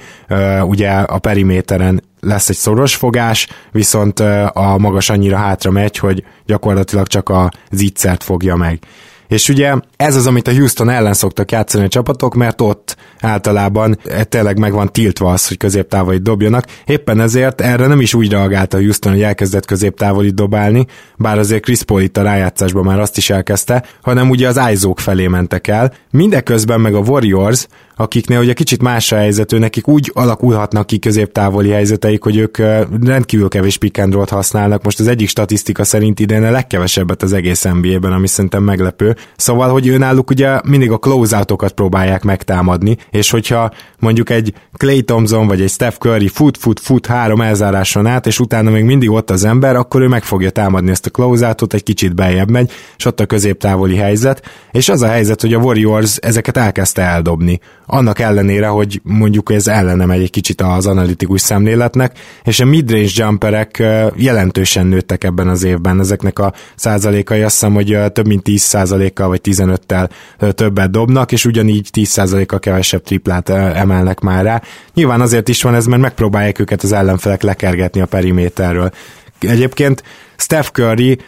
Speaker 1: ugye a periméteren lesz egy szoros fogás, viszont a magas annyira hátra megy, hogy gyakorlatilag csak a zicsert fogja meg. És ugye ez az, amit a Houston ellen szoktak játszani a csapatok, mert ott általában tényleg meg van tiltva az, hogy középtávolit dobjanak. Éppen ezért erre nem is úgy reagált a Houston, hogy elkezdett középtávolit dobálni, bár azért Chris Paul itt a rájátszásban már azt is elkezdte, hanem ugye az Izók felé mentek el. Mindeközben meg a Warriors akiknél ugye kicsit más a helyzetű, nekik úgy alakulhatnak ki középtávoli helyzeteik, hogy ők rendkívül kevés pick and roll-t használnak. Most az egyik statisztika szerint idén a legkevesebbet az egész NBA-ben, ami szerintem meglepő. Szóval, hogy őnáluk ugye mindig a closeoutokat próbálják megtámadni, és hogyha mondjuk egy Clay Thompson vagy egy Steph Curry fut, fut, fut három elzáráson át, és utána még mindig ott az ember, akkor ő meg fogja támadni ezt a closeoutot, egy kicsit beljebb megy, és ott a középtávoli helyzet, és az a helyzet, hogy a Warriors ezeket elkezdte eldobni annak ellenére, hogy mondjuk ez ellene megy egy kicsit az analitikus szemléletnek, és a midrange jumperek jelentősen nőttek ebben az évben. Ezeknek a százalékai azt hiszem, hogy több mint 10 százalékkal vagy 15-tel többet dobnak, és ugyanígy 10 százalékkal kevesebb triplát emelnek már rá. Nyilván azért is van ez, mert megpróbálják őket az ellenfelek lekergetni a periméterről. Egyébként Steph Curry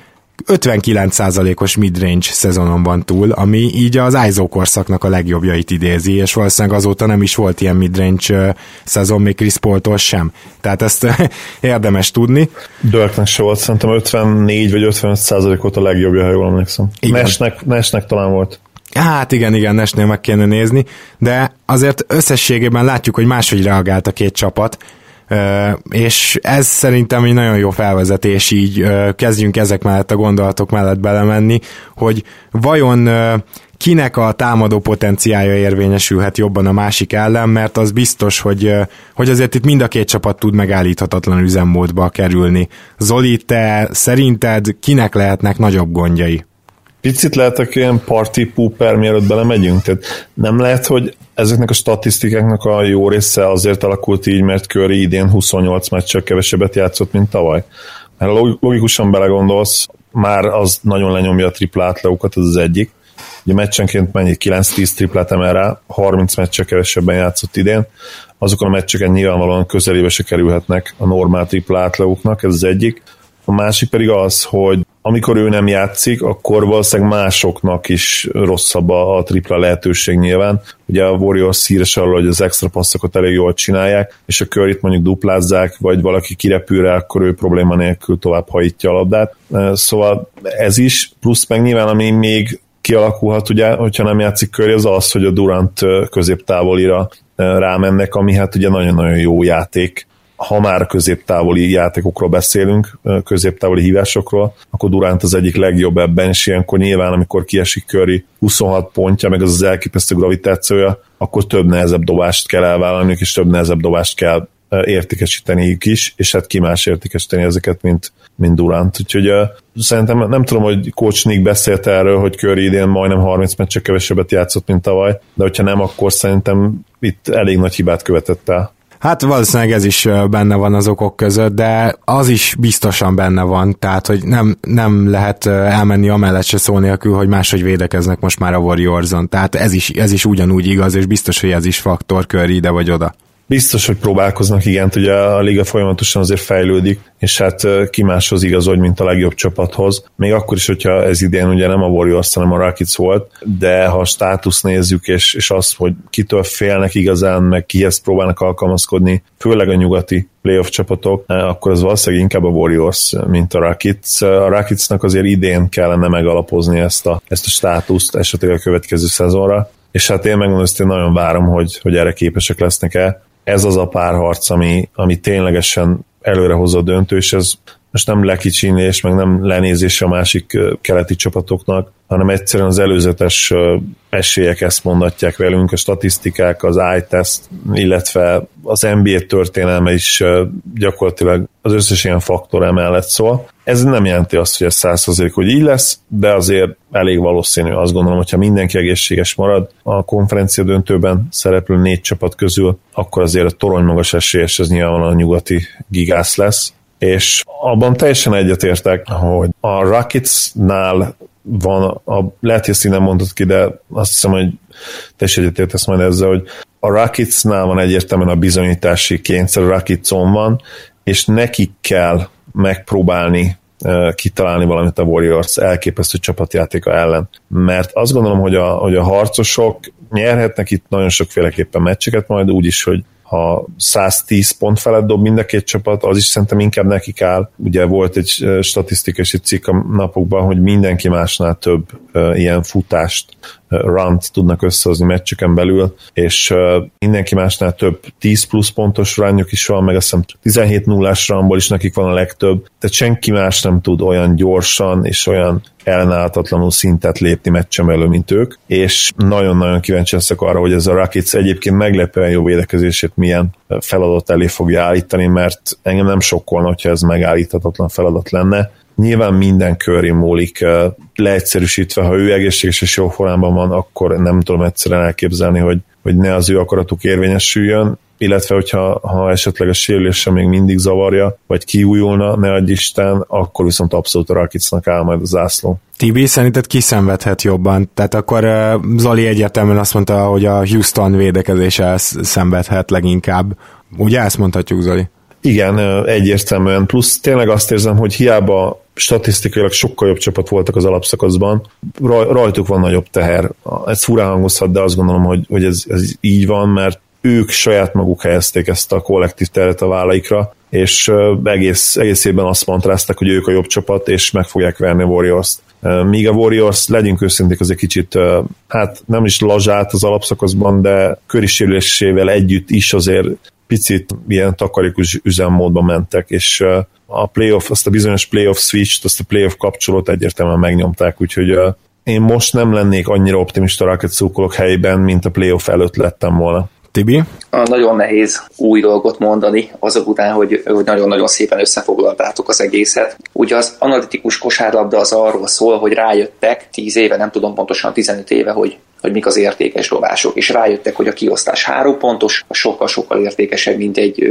Speaker 1: 59%-os midrange szezonon van túl, ami így az ISO korszaknak a legjobbjait idézi, és valószínűleg azóta nem is volt ilyen midrange szezon még Chris Paul-tól sem. Tehát ezt érdemes tudni.
Speaker 2: Dörknek se volt, szerintem 54 vagy 55 százalékot a legjobbja, ha jól emlékszem. Nesnek, Nesnek talán volt.
Speaker 1: Hát igen, igen, Nesnél meg kéne nézni, de azért összességében látjuk, hogy máshogy reagált a két csapat, és ez szerintem egy nagyon jó felvezetés, így kezdjünk ezek mellett a gondolatok mellett belemenni, hogy vajon kinek a támadó potenciája érvényesülhet jobban a másik ellen, mert az biztos, hogy, hogy azért itt mind a két csapat tud megállíthatatlan üzemmódba kerülni. Zoli, te szerinted kinek lehetnek nagyobb gondjai?
Speaker 2: Picit lehetek ilyen party pooper, mielőtt belemegyünk? Tehát nem lehet, hogy ezeknek a statisztikáknak a jó része azért alakult így, mert Curry idén 28 meccsel kevesebbet játszott, mint tavaly. Mert logikusan belegondolsz, már az nagyon lenyomja a tripla átlagúkat, az az egyik. ugye meccsenként mennyi 9-10 triplát emel rá, 30 meccse kevesebben játszott idén, azokon a meccseken nyilvánvalóan közelébe se kerülhetnek a normál tripla átlagoknak, ez az egyik. A másik pedig az, hogy amikor ő nem játszik, akkor valószínűleg másoknak is rosszabb a, a tripla lehetőség nyilván. Ugye a Warriors híres arról, hogy az extra passzokat elég jól csinálják, és a curry mondjuk duplázzák, vagy valaki kirepül rá, akkor ő probléma nélkül tovább hajítja a labdát. Szóval ez is, plusz meg nyilván, ami még kialakulhat, ugye, hogyha nem játszik köré, az az, hogy a Durant középtávolira rámennek, ami hát ugye nagyon-nagyon jó játék ha már középtávoli játékokról beszélünk, középtávoli hívásokról, akkor Durant az egyik legjobb ebben, és ilyenkor nyilván, amikor kiesik Curry 26 pontja, meg az az elképesztő gravitációja, akkor több nehezebb dobást kell elvállalni, és több nehezebb dobást kell értékesíteni is, és hát ki más értékesíteni ezeket, mint, mint Durant. Úgyhogy uh, szerintem nem tudom, hogy Coach Nick beszélt erről, hogy Curry idén majdnem 30 meccse kevesebbet játszott, mint tavaly, de hogyha nem, akkor szerintem itt elég nagy hibát követett el.
Speaker 1: Hát valószínűleg ez is benne van az okok között, de az is biztosan benne van, tehát hogy nem, nem lehet elmenni amellett se szó nélkül, hogy máshogy védekeznek most már a Warriors-on. Tehát ez is, ez is ugyanúgy igaz, és biztos, hogy ez is faktor kör ide vagy oda.
Speaker 2: Biztos, hogy próbálkoznak, igen, ugye a liga folyamatosan azért fejlődik, és hát ki máshoz igazodj, mint a legjobb csapathoz. Még akkor is, hogyha ez idén ugye nem a Warriors, hanem a Rockets volt, de ha a státusz nézzük, és, és azt, hogy kitől félnek igazán, meg kihez próbálnak alkalmazkodni, főleg a nyugati playoff csapatok, akkor az valószínűleg inkább a Warriors, mint a Rockets. A Rocketsnak azért idén kellene megalapozni ezt a, ezt a státuszt esetleg a következő szezonra, és hát én megmondom, hogy én nagyon várom, hogy, hogy erre képesek lesznek-e ez az a párharc, ami, ami ténylegesen előrehozza a döntő, és ez most nem lekicsinés, meg nem lenézés a másik keleti csapatoknak, hanem egyszerűen az előzetes esélyek ezt mondatják velünk, a statisztikák, az iTest, illetve az NBA történelme is gyakorlatilag az összes ilyen faktor emellett szól. Ez nem jelenti azt, hogy ez százszerzék, hogy így lesz, de azért elég valószínű. Azt gondolom, hogyha mindenki egészséges marad a konferencia döntőben szereplő négy csapat közül, akkor azért a torony magas esélyes, ez nyilvánvalóan a nyugati gigász lesz és abban teljesen egyetértek, hogy a Rocketsnál van, a, lehet, hogy ezt nem mondtad ki, de azt hiszem, hogy te is egyetértesz majd ezzel, hogy a Rocketsnál van egyértelműen a bizonyítási kényszer, a Rocketson van, és nekik kell megpróbálni kitalálni valamit a Warriors elképesztő csapatjátéka ellen. Mert azt gondolom, hogy a, hogy a harcosok nyerhetnek itt nagyon sokféleképpen meccseket, majd úgy is, hogy ha 110 pont felett dob mind a két csapat, az is szerintem inkább nekik áll. Ugye volt egy statisztikai cikk a napokban, hogy mindenki másnál több ilyen futást, runt tudnak összehozni meccseken belül, és mindenki másnál több 10 plusz pontos runjuk is van, meg azt hiszem 17 nullás runból is nekik van a legtöbb, tehát senki más nem tud olyan gyorsan és olyan ellenállhatatlanul szintet lépni meccsem elő, mint ők, és nagyon-nagyon kíváncsi leszek arra, hogy ez a Rockets egyébként meglepően jó védekezését milyen feladat elé fogja állítani, mert engem nem sokkolna, hogyha ez megállíthatatlan feladat lenne. Nyilván minden köré múlik, leegyszerűsítve, ha ő egészséges és jó formában van, akkor nem tudom egyszerűen elképzelni, hogy, hogy ne az ő akaratuk érvényesüljön, illetve hogyha ha esetleg a sérülése még mindig zavarja, vagy kiújulna, ne adj Isten, akkor viszont abszolút a Rakicnak áll majd a zászló.
Speaker 1: Tibi, szerinted ki szenvedhet jobban? Tehát akkor Zoli egyértelműen azt mondta, hogy a Houston védekezése szenvedhet leginkább. Ugye ezt mondhatjuk, Zoli?
Speaker 2: Igen, egyértelműen. Plusz tényleg azt érzem, hogy hiába statisztikailag sokkal jobb csapat voltak az alapszakaszban, rajtuk van nagyobb teher. Ez furán hangozhat, de azt gondolom, hogy, hogy ez, ez így van, mert ők saját maguk helyezték ezt a kollektív teret a vállaikra, és egész, egész évben azt mantrázták, hogy ők a jobb csapat, és meg fogják verni a Warriors-t. Míg a Warriors, legyünk őszinték, az egy kicsit, hát nem is lazsát az alapszakaszban, de körisérülésével együtt is azért picit ilyen takarékos üzemmódba mentek, és a playoff, azt a bizonyos playoff switch-t, azt a playoff kapcsolót egyértelműen megnyomták, úgyhogy én most nem lennék annyira optimista Rocket szurkolók helyében, mint a playoff előtt lettem volna.
Speaker 1: Tibi?
Speaker 3: Nagyon nehéz új dolgot mondani azok után, hogy, hogy nagyon-nagyon szépen összefoglaltátok az egészet. Ugye az analitikus kosárlabda az arról szól, hogy rájöttek 10 éve, nem tudom pontosan 15 éve, hogy hogy mik az értékes dobások, és rájöttek, hogy a kiosztás három pontos, sokkal-sokkal értékesebb, mint egy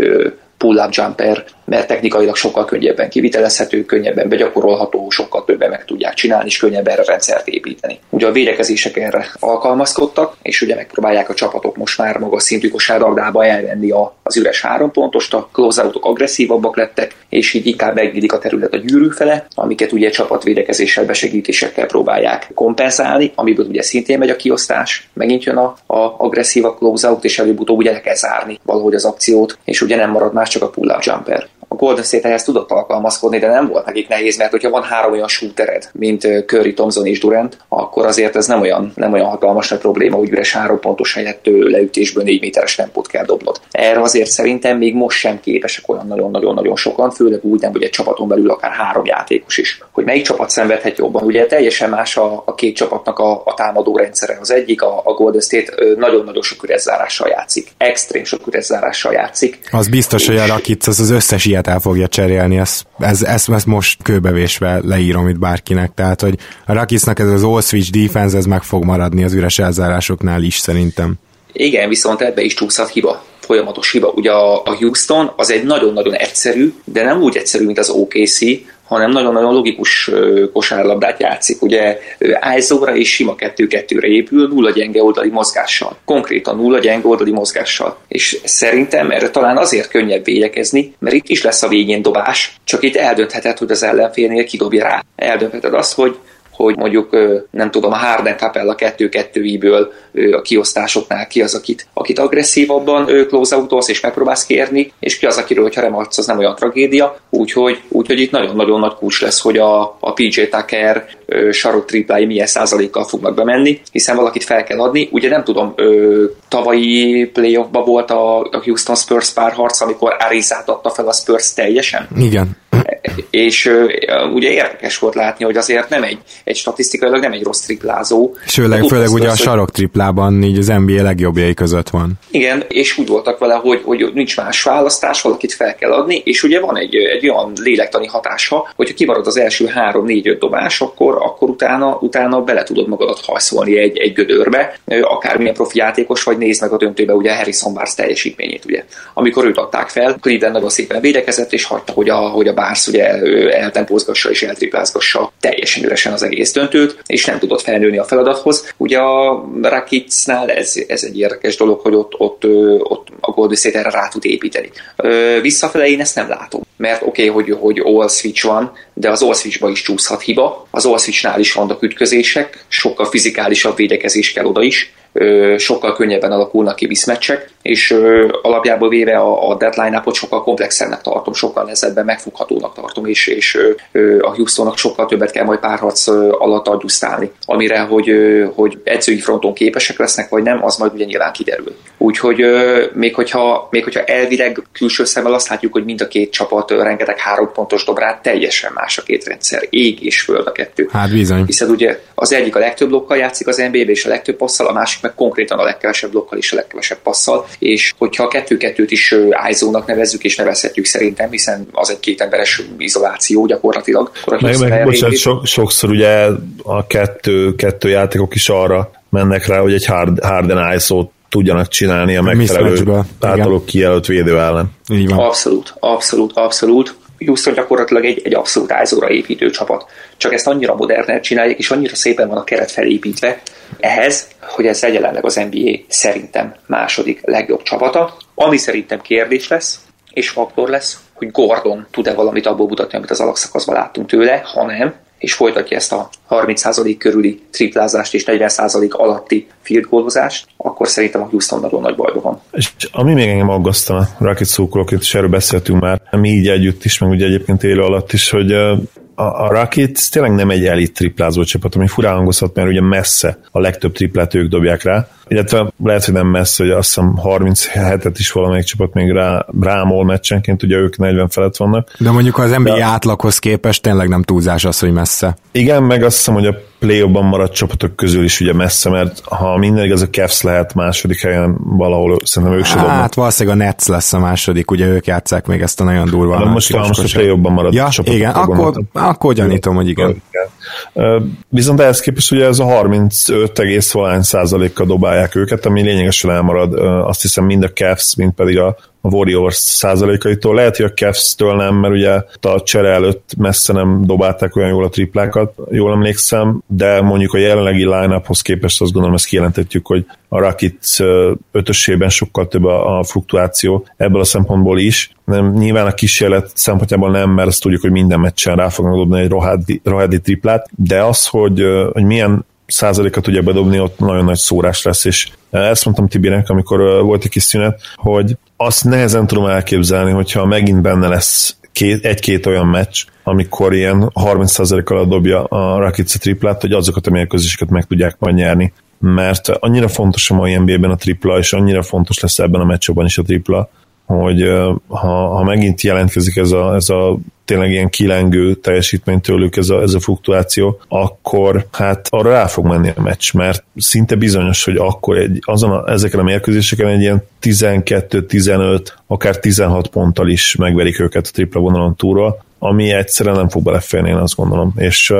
Speaker 3: pull-up jumper, mert technikailag sokkal könnyebben kivitelezhető, könnyebben begyakorolható, sokkal többen meg tudják csinálni, és könnyebb erre rendszert építeni. Ugye a védekezések erre alkalmazkodtak, és ugye megpróbálják a csapatok most már magas szintű kosárlabdába elvenni az üres három pontost, a closeoutok agresszívabbak lettek, és így inkább megvédik a terület a gyűrű fele, amiket ugye csapatvédekezéssel, besegítésekkel próbálják kompenzálni, amiből ugye szintén megy a kiosztás, megint jön a, a agresszív a és előbb-utóbb ugye le kell zárni valahogy az akciót, és ugye nem marad más csak a pull-up jumper a Golden State ehhez tudott alkalmazkodni, de nem volt nekik nehéz, mert hogyha van három olyan shootered, mint Curry, Thompson és Durant, akkor azért ez nem olyan, nem olyan hatalmas nagy probléma, hogy üres három pontos helyett leütésből négy méteres tempót kell dobnod. Erre azért szerintem még most sem képesek olyan nagyon-nagyon-nagyon sokan, főleg úgy nem, hogy egy csapaton belül akár három játékos is. Hogy melyik csapat szenvedhet jobban? Ugye teljesen más a, a két csapatnak a, a támadó rendszere. Az egyik, a, a Golden State nagyon-nagyon sok üreszárással játszik. Extrém sok üreszárással játszik.
Speaker 1: Az biztos, hogy a Rakic az, az összes ilyet el fogja cserélni, ezt, ez, ezt, ezt most kőbevésve leírom itt bárkinek, tehát hogy a Rakicnak ez az all switch defense, ez meg fog maradni az üres elzárásoknál is szerintem.
Speaker 3: Igen, viszont ebbe is csúszhat hiba folyamatos hiba. Ugye a, a Houston az egy nagyon-nagyon egyszerű, de nem úgy egyszerű, mint az OKC, hanem nagyon-nagyon logikus kosárlabdát játszik. Ugye ájzóra és sima kettő-kettőre épül, nulla gyenge oldali mozgással. Konkrétan nulla gyenge oldali mozgással. És szerintem erre talán azért könnyebb védekezni, mert itt is lesz a végén dobás, csak itt eldöntheted, hogy az ellenfélnél kidobja rá. Eldöntheted azt, hogy hogy mondjuk nem tudom, a Harden Capella 2-2-iből a kiosztásoknál ki az, akit, akit agresszívabban close out és megpróbálsz kérni, és ki az, akiről, hogyha remarc, az nem olyan tragédia, úgyhogy, úgyhogy itt nagyon-nagyon nagy kulcs lesz, hogy a, a PJ Tucker sarok triplái milyen százalékkal fognak bemenni, hiszen valakit fel kell adni. Ugye nem tudom, tavalyi playoffban volt a, a Houston Spurs párharc, amikor Arizát adta fel a Spurs teljesen.
Speaker 1: Igen.
Speaker 3: És uh, ugye érdekes volt látni, hogy azért nem egy, egy statisztikailag nem egy rossz triplázó.
Speaker 1: Főleg, főleg ugye a sarok triplában így az NBA legjobbjai között van.
Speaker 3: Igen, és úgy voltak vele, hogy, hogy nincs más választás, valakit fel kell adni, és ugye van egy, egy olyan lélektani hatása, hogyha kimarad az első három, négy, öt dobás, akkor, akkor utána, utána bele tudod magadat hajszolni egy, egy gödörbe, akármilyen profi játékos vagy, nézd meg a döntőbe ugye Harrison Barnes teljesítményét, ugye. Amikor őt adták fel, Cleveland nagyon szépen védekezett, és hagyta, hogy a, hogy a Barnes ugye eltempózgassa és eltriplázgassa teljesen üresen az egész döntőt, és nem tudott felnőni a feladathoz. Ugye a Rakicnál ez, ez egy érdekes dolog, hogy ott, ott, ott a Golden State erre rá tud építeni. Visszafele én ezt nem látom, mert oké, okay, hogy, hogy all switch van, de az all switchba is csúszhat hiba, az all switchnál is vannak ütközések, sokkal fizikálisabb védekezés kell oda is, sokkal könnyebben alakulnak ki viszmeccsek, és alapjából véve a, deadline upot sokkal komplexebbnek tartom, sokkal nehezebben megfoghatónak tartom, és, és a Houstonnak sokkal többet kell majd párharc alatt adjusztálni, amire, hogy, hogy edzői fronton képesek lesznek, vagy nem, az majd ugye nyilván kiderül. Úgyhogy még hogyha, még hogyha elvileg külső szemmel azt látjuk, hogy mind a két csapat rengeteg három pontos dobrát, teljesen más a két rendszer. Ég és föld a kettő.
Speaker 1: Hát bizony.
Speaker 3: Hiszen ugye az egyik a legtöbb blokkal játszik az NBA-be, és a legtöbb passzal, a másik meg konkrétan a legkevesebb blokkal és a legkevesebb passzal, és hogyha a kettő-kettőt is ISO-nak nevezzük, és nevezhetjük szerintem, hiszen az egy kétemberes izoláció gyakorlatilag.
Speaker 2: Meg, meg bocsánat, so, sokszor ugye a kettő, kettő játékok is arra mennek rá, hogy egy hard, Harden ISO tudjanak csinálni a megfelelő általuk kijelölt védő ellen.
Speaker 3: Így van. Abszolút, abszolút, abszolút. Houston gyakorlatilag egy, egy abszolút ájzóra építő csapat. Csak ezt annyira modernet csinálják, és annyira szépen van a keret felépítve ehhez, hogy ez jelenleg az NBA szerintem második legjobb csapata. Ami szerintem kérdés lesz, és faktor lesz, hogy Gordon tud-e valamit abból mutatni, amit az alakszakaszban láttunk tőle, ha nem, és folytatja ezt a 30% körüli triplázást és 40% alatti field goalozást, akkor szerintem a Houston nagyon nagy bajban van.
Speaker 2: És ami még engem aggasztana, a Rocket szókolóként, és erről beszéltünk már, mi így együtt is, meg ugye egyébként élő alatt is, hogy a, a Rocket tényleg nem egy elit triplázó csapat, ami furán hangozhat, mert ugye messze a legtöbb triplát ők dobják rá, illetve lehet, hogy nem messze, hogy azt hiszem 37-et is valamelyik csapat még rá, rámol meccsenként, ugye ők 40 felett vannak.
Speaker 1: De mondjuk az NBA De... átlaghoz képest tényleg nem túlzás az, hogy messze.
Speaker 2: Igen, meg azt hiszem, hogy a play maradt csapatok közül is ugye messze, mert ha minden igaz, a Cavs lehet második helyen valahol, szerintem ők se dobnak.
Speaker 1: Hát valószínűleg a Nets lesz a második, ugye ők játszák még ezt a nagyon durva.
Speaker 2: De most, a, most a play maradt
Speaker 1: ja, csapatok. igen, akkor, akkor gyanítom, hogy igen.
Speaker 2: igen. Viszont ehhez képest ugye ez a 35,1 százalékkal dobálja dobálják őket, ami lényegesen elmarad, azt hiszem mind a Cavs, mind pedig a a Warriors százalékaitól. Lehet, hogy a Cavs-től nem, mert ugye a csere előtt messze nem dobálták olyan jól a triplákat, jól emlékszem, de mondjuk a jelenlegi line-uphoz képest azt gondolom, ezt kijelentetjük, hogy a Rakic ötösében sokkal több a, a fluktuáció ebből a szempontból is. Nem, nyilván a kísérlet szempontjából nem, mert azt tudjuk, hogy minden meccsen rá fognak dobni egy rohadi, rohadi triplát, de az, hogy, hogy milyen százalékat tudja bedobni, ott nagyon nagy szórás lesz, és ezt mondtam Tibinek, amikor volt egy kis szünet, hogy azt nehezen tudom elképzelni, hogyha megint benne lesz két, egy-két olyan meccs, amikor ilyen 30% alatt dobja a Rakic triplát, hogy azokat a mérkőzéseket meg tudják majd nyerni. Mert annyira fontos a mai NBA-ben a tripla, és annyira fontos lesz ebben a meccsben is a tripla, hogy ha, ha megint jelentkezik ez a, ez a tényleg ilyen kilengő teljesítmény tőlük ez a, ez a fluktuáció, akkor hát arra rá fog menni a meccs, mert szinte bizonyos, hogy akkor egy, azon a, ezeken a mérkőzéseken egy ilyen 12-15, akár 16 ponttal is megverik őket a tripla vonalon túlról, ami egyszerűen nem fog beleférni, én azt gondolom. És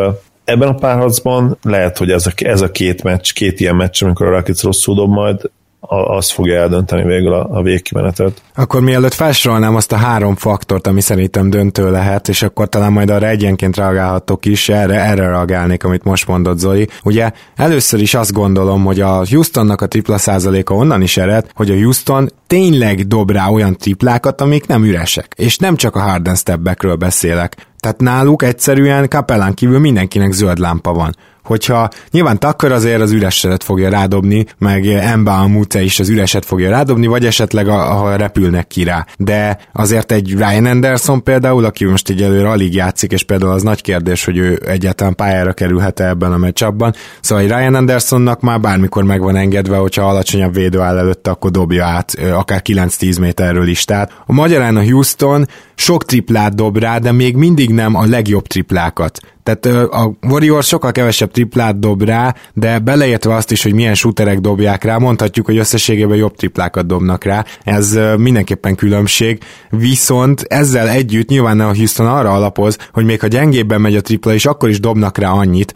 Speaker 2: ebben a párharcban lehet, hogy ez a, ez a két meccs, két ilyen meccs, amikor a Rakic rosszul dob majd, az fogja eldönteni végül a, a végkimenetet.
Speaker 1: Akkor mielőtt felsorolnám azt a három faktort, ami szerintem döntő lehet, és akkor talán majd arra egyenként reagálhatok is, erre, erre reagálnék, amit most mondott Zoli. Ugye először is azt gondolom, hogy a Houstonnak a tripla százaléka onnan is ered, hogy a Houston tényleg dob rá olyan triplákat, amik nem üresek. És nem csak a Harden stepbackről beszélek. Tehát náluk egyszerűen kapellán kívül mindenkinek zöld lámpa van hogyha nyilván Tucker azért az üreset fogja rádobni, meg Emba a Mute is az üreset fogja rádobni, vagy esetleg ha repülnek ki rá. De azért egy Ryan Anderson például, aki most egy előre alig játszik, és például az nagy kérdés, hogy ő egyáltalán pályára kerülhet-e ebben a meccsabban. Szóval egy Ryan Andersonnak már bármikor meg van engedve, hogyha alacsonyabb védő áll előtte, akkor dobja át akár 9-10 méterről is. Tehát a magyarán a Houston sok triplát dob rá, de még mindig nem a legjobb triplákat. Tehát a Warriors sokkal kevesebb triplát dob rá, de beleértve azt is, hogy milyen shooterek dobják rá, mondhatjuk, hogy összességében jobb triplákat dobnak rá. Ez mindenképpen különbség. Viszont ezzel együtt nyilván a Houston arra alapoz, hogy még ha gyengébben megy a tripla, és akkor is dobnak rá annyit.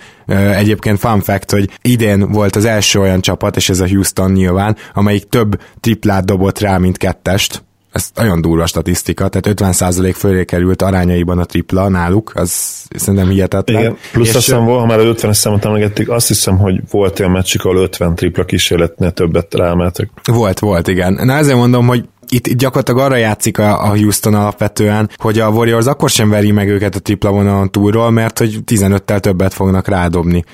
Speaker 1: Egyébként fun fact, hogy idén volt az első olyan csapat, és ez a Houston nyilván, amelyik több triplát dobott rá, mint kettest ez nagyon durva statisztika, tehát 50% fölé került arányaiban a tripla náluk, az szerintem hihetetlen.
Speaker 2: Igen, plusz és azt hiszem, ha már 50 számot emlegették, azt hiszem, hogy volt olyan meccsik, ahol 50 tripla kísérletnél többet rámeltek.
Speaker 1: Volt, volt, igen. Na ezért mondom, hogy itt gyakorlatilag arra játszik a, a Houston alapvetően, hogy a Warriors akkor sem veri meg őket a tripla vonalon túlról, mert hogy 15-tel többet fognak rádobni.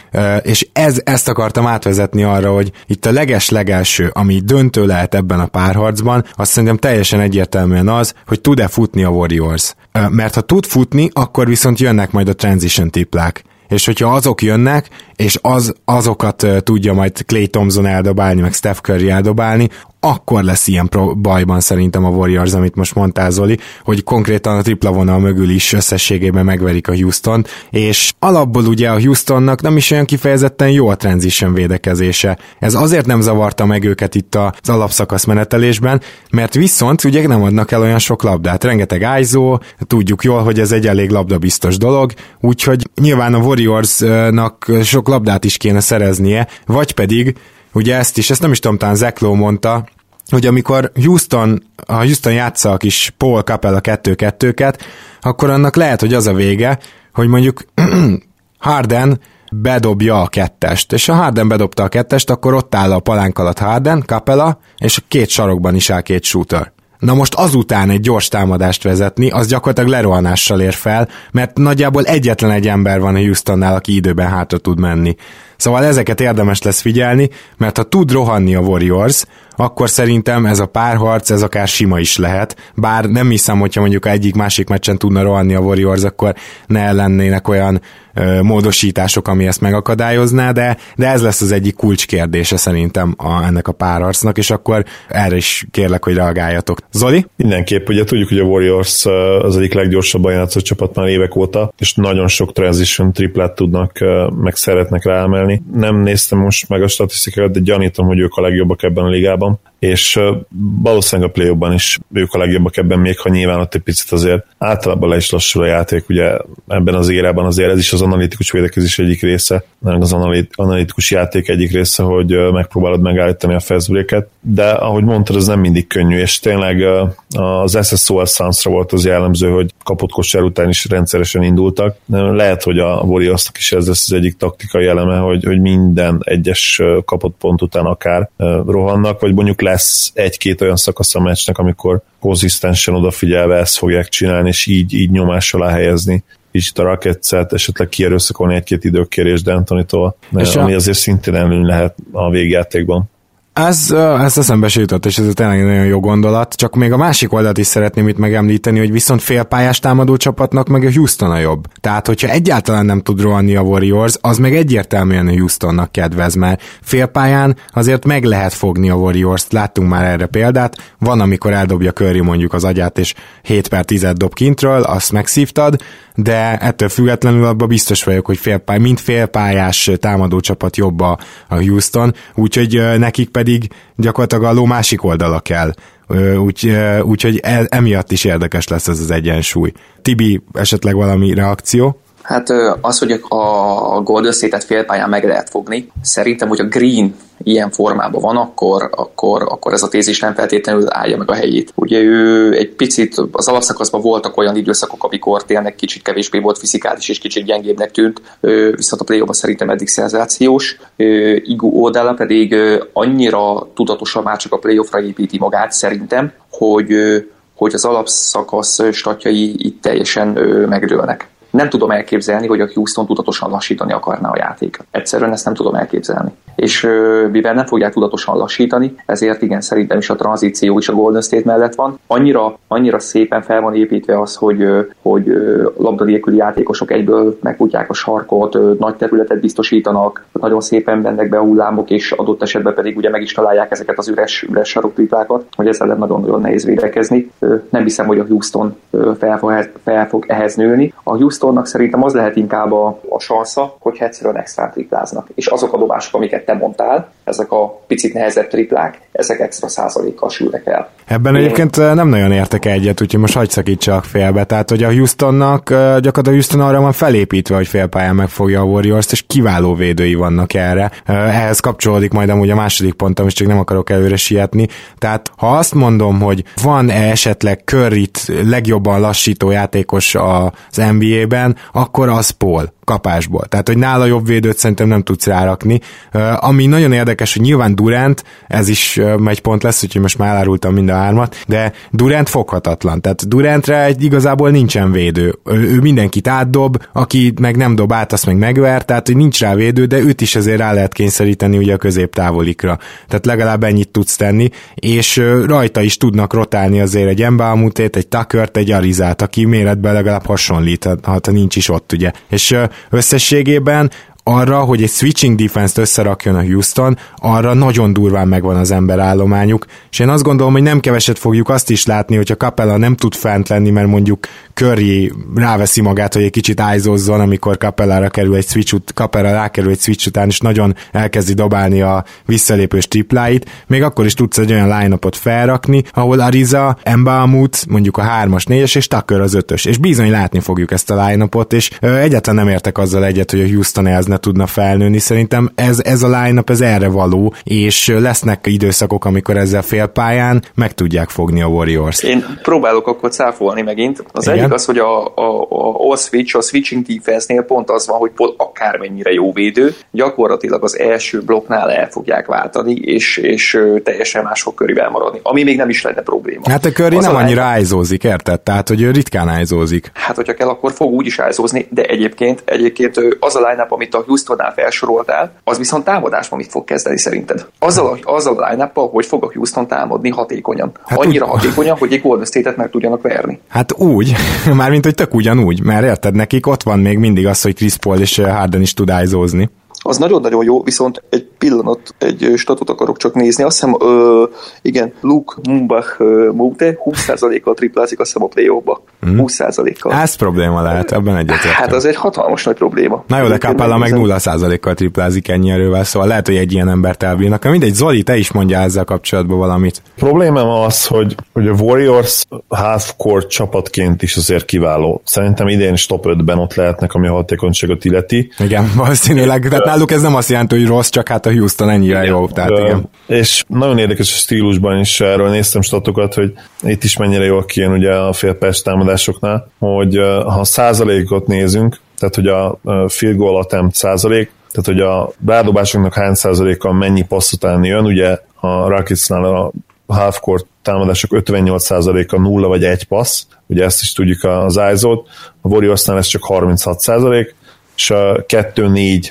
Speaker 1: És ez, ezt akartam átvezetni arra, hogy itt a leges-legelső, ami döntő lehet ebben a párharcban, azt szerintem teljesen egyértelműen az, hogy tud-e futni a Warriors. Mert ha tud futni, akkor viszont jönnek majd a transition triplák és hogyha azok jönnek, és az, azokat tudja majd Clay Thompson eldobálni, meg Steph Curry eldobálni, akkor lesz ilyen bajban szerintem a Warriors, amit most mondtál Zoli, hogy konkrétan a tripla vonal mögül is összességében megverik a houston és alapból ugye a Houstonnak nem is olyan kifejezetten jó a transition védekezése. Ez azért nem zavarta meg őket itt az alapszakasz menetelésben, mert viszont ugye nem adnak el olyan sok labdát. Rengeteg ISO, tudjuk jól, hogy ez egy elég labdabiztos dolog, úgyhogy nyilván a Warriorsnak sok labdát is kéne szereznie, vagy pedig ugye ezt is, ezt nem is tudom, talán Zeklo mondta, hogy amikor Houston, a Houston játsza a kis Paul Capella 2-2-ket, akkor annak lehet, hogy az a vége, hogy mondjuk Harden bedobja a kettest, és ha Harden bedobta a kettest, akkor ott áll a palánk alatt Harden, Capella, és a két sarokban is áll két shooter. Na most azután egy gyors támadást vezetni, az gyakorlatilag lerohanással ér fel, mert nagyjából egyetlen egy ember van a Houstonnál, aki időben hátra tud menni. Szóval ezeket érdemes lesz figyelni, mert ha tud rohanni a Warriors, akkor szerintem ez a párharc, ez akár sima is lehet, bár nem hiszem, hogyha mondjuk egyik másik meccsen tudna rohanni a Warriors, akkor ne lennének olyan ö, módosítások, ami ezt megakadályozná, de, de ez lesz az egyik kulcskérdése szerintem a, ennek a párharcnak, és akkor erre is kérlek, hogy reagáljatok. Zoli?
Speaker 2: Mindenképp, ugye tudjuk, hogy a Warriors az egyik leggyorsabban játszott csapat már évek óta, és nagyon sok transition triplát tudnak, meg szeretnek ráemelni. Nem néztem most meg a statisztikákat, de gyanítom, hogy ők a legjobbak ebben a ligában. És valószínűleg a play is ők a legjobbak ebben, még ha nyilván ott egy picit azért általában le is lassul a játék, ugye ebben az érában azért ez is az analitikus védekezés egyik része, nem az analitikus játék egyik része, hogy megpróbálod megállítani a fast de ahogy mondtad, ez nem mindig könnyű, és tényleg az SSOL Sunsra volt az jellemző, hogy kapott kosár után is rendszeresen indultak. Lehet, hogy a warriors is ez lesz az egyik taktikai eleme, hogy, hogy minden egyes kapott pont után akár rohannak, vagy mondjuk lesz egy-két olyan szakasz a meccsnek, amikor konzisztensen odafigyelve ezt fogják csinálni, és így, így nyomás alá helyezni kicsit a rakettszet, esetleg kierőszakolni egy-két időkérés D'Antonitól, ami azért szintén előny lehet a végjátékban.
Speaker 1: Ez, ez eszembe se jutott, és ez tényleg nagyon jó gondolat, csak még a másik oldalt is szeretném itt megemlíteni, hogy viszont félpályás támadó csapatnak meg a Houston a jobb. Tehát, hogyha egyáltalán nem tud rohanni a Warriors, az meg egyértelműen a Houstonnak kedvez, mert félpályán azért meg lehet fogni a Warriors-t, láttunk már erre példát, van, amikor eldobja Curry mondjuk az agyát, és 7 per 10 dob kintről, azt megszívtad, de ettől függetlenül abban biztos vagyok, hogy félpály, mint félpályás támadó csapat jobb a Houston, úgyhogy nekik pedig gyakorlatilag a ló másik oldala kell. Úgy, úgyhogy e, emiatt is érdekes lesz ez az egyensúly. Tibi, esetleg valami reakció?
Speaker 3: Hát az, hogy a Golden State-et félpályán meg lehet fogni, szerintem, hogy a Green ilyen formában van, akkor, akkor, akkor ez a tézis nem feltétlenül állja meg a helyét. Ugye ő egy picit, az alapszakaszban voltak olyan időszakok, amikor tényleg kicsit kevésbé volt fizikális és kicsit gyengébbnek tűnt, viszont a play szerintem eddig szenzációs. Igu Odella pedig annyira tudatosan már csak a playoffra építi magát szerintem, hogy hogy az alapszakasz statjai itt teljesen megdőlnek nem tudom elképzelni, hogy a Houston tudatosan lassítani akarná a játékot. Egyszerűen ezt nem tudom elképzelni. És mivel nem fogják tudatosan lassítani, ezért igen, szerintem is a tranzíció is a Golden State mellett van. Annyira, annyira szépen fel van építve az, hogy, hogy labda nélküli játékosok egyből megkutják a sarkot, nagy területet biztosítanak, nagyon szépen bennek be a hullámok, és adott esetben pedig ugye meg is találják ezeket az üres, üres saroktriplákat, hogy ezzel nagyon-nagyon nehéz védekezni. Nem hiszem, hogy a Houston fel fog, fel fog ehhez nőni. A Houston Houstonnak szerintem az lehet inkább a, a sansza, hogy egyszerűen extra tripláznak. És azok a dobások, amiket te mondtál, ezek a picit nehezebb triplák, ezek extra százalékkal sülnek el.
Speaker 1: Ebben Én... egyébként nem nagyon értek egyet, úgyhogy most hagyd szakítsak félbe. Tehát, hogy a Houstonnak gyakorlatilag a Houston arra van felépítve, hogy félpályán megfogja a warriors és kiváló védői vannak erre. Ehhez kapcsolódik majd amúgy a második pontom, és csak nem akarok előre sietni. Tehát, ha azt mondom, hogy van-e esetleg curry legjobban lassító játékos az NBA esetében, akkor az Paul kapásból. Tehát, hogy nála jobb védőt szerintem nem tudsz rárakni. Ami nagyon érdekes, hogy nyilván Durant, ez is egy pont lesz, úgyhogy most már elárultam mind a hármat, de Durant foghatatlan. Tehát Durantre egy igazából nincsen védő. Ő mindenkit átdob, aki meg nem dob át, azt meg megver, tehát hogy nincs rá védő, de őt is azért rá lehet kényszeríteni ugye a középtávolikra. Tehát legalább ennyit tudsz tenni, és rajta is tudnak rotálni azért egy Embalmutét, egy Tuckert, egy Arizát, aki méretben legalább hasonlít, ha, ha nincs is ott, ugye. És összességében arra, hogy egy switching defense-t összerakjon a Houston, arra nagyon durván megvan az emberállományuk, és én azt gondolom, hogy nem keveset fogjuk azt is látni, hogyha Capella nem tud fent lenni, mert mondjuk Curry ráveszi magát, hogy egy kicsit ájzozzon, amikor Capellára kerül egy switch ut- Capella rákerül egy switch után, és nagyon elkezdi dobálni a visszalépős tripláit, még akkor is tudsz egy olyan line felrakni, ahol Ariza, Embalmut, mondjuk a 3-as, 4-es, és Tucker az 5-ös, és bizony látni fogjuk ezt a line és ö, egyáltalán nem értek azzal egyet, hogy a Houston ez tudna felnőni. Szerintem ez, ez a line ez erre való, és lesznek időszakok, amikor ezzel félpályán meg tudják fogni a Warriors.
Speaker 3: Én próbálok akkor cáfolni megint. Az Igen? egyik az, hogy a, a, a all switch, a switching defense-nél pont az van, hogy Paul akármennyire jó védő, gyakorlatilag az első blokknál el fogják váltani, és, és teljesen más fog körivel maradni, ami még nem is lenne probléma.
Speaker 1: Hát a köri nem annyira ájzózik, érted? Tehát, hogy ő ritkán ájzózik.
Speaker 3: Hát, hogyha kell, akkor fog úgy is ájzózni, de egyébként, egyébként az a line amit a Houstonnál felsoroltál, az viszont támadásban mit fog kezdeni szerinted? Azzal a, azzal a line hogy fog a Houston támadni hatékonyan. Hát Annyira úgy... hatékonyan, hogy egy Golden State-et meg tudjanak verni.
Speaker 1: Hát úgy, mármint hogy tök ugyanúgy, mert érted, nekik ott van még mindig az, hogy Chris Paul és Harden is tud ájzózni.
Speaker 4: Az nagyon-nagyon jó, viszont egy pillanat, egy statut akarok csak nézni. Azt hiszem, ö, igen, Luke Mumbach Mute 20%-kal triplázik azt hiszem a play hmm. 20%-kal.
Speaker 1: Ez probléma lehet, ebben egyetértek.
Speaker 4: Hát az egy hatalmas nagy probléma.
Speaker 1: Na jó, de Capella meg 0%-kal triplázik ennyi erővel, szóval lehet, hogy egy ilyen embert elbírnak. Mindegy, Zoli, te is mondjál ezzel kapcsolatban valamit.
Speaker 2: A problémám az, hogy, hogy a Warriors half-court csapatként is azért kiváló. Szerintem idén is top 5-ben ott lehetnek, ami a hatékonyságot illeti.
Speaker 1: Igen, valószínűleg. Tehát náluk ez nem azt jelenti, hogy rossz, csak hát a Houston ennyire igen. jó. Tehát, igen.
Speaker 2: És nagyon érdekes a stílusban is, erről néztem statokat, hogy itt is mennyire jól kijön ugye a félperc támadásoknál, hogy ha százalékot nézünk, tehát hogy a field goal attempt százalék, tehát hogy a rádobásoknak hány százaléka mennyi passz után jön, ugye a Rocketsnál a half-court támadások 58%-a nulla vagy egy passz, ugye ezt is tudjuk az ISO-t, a Warriorsnál ez csak 36%, és a 2-4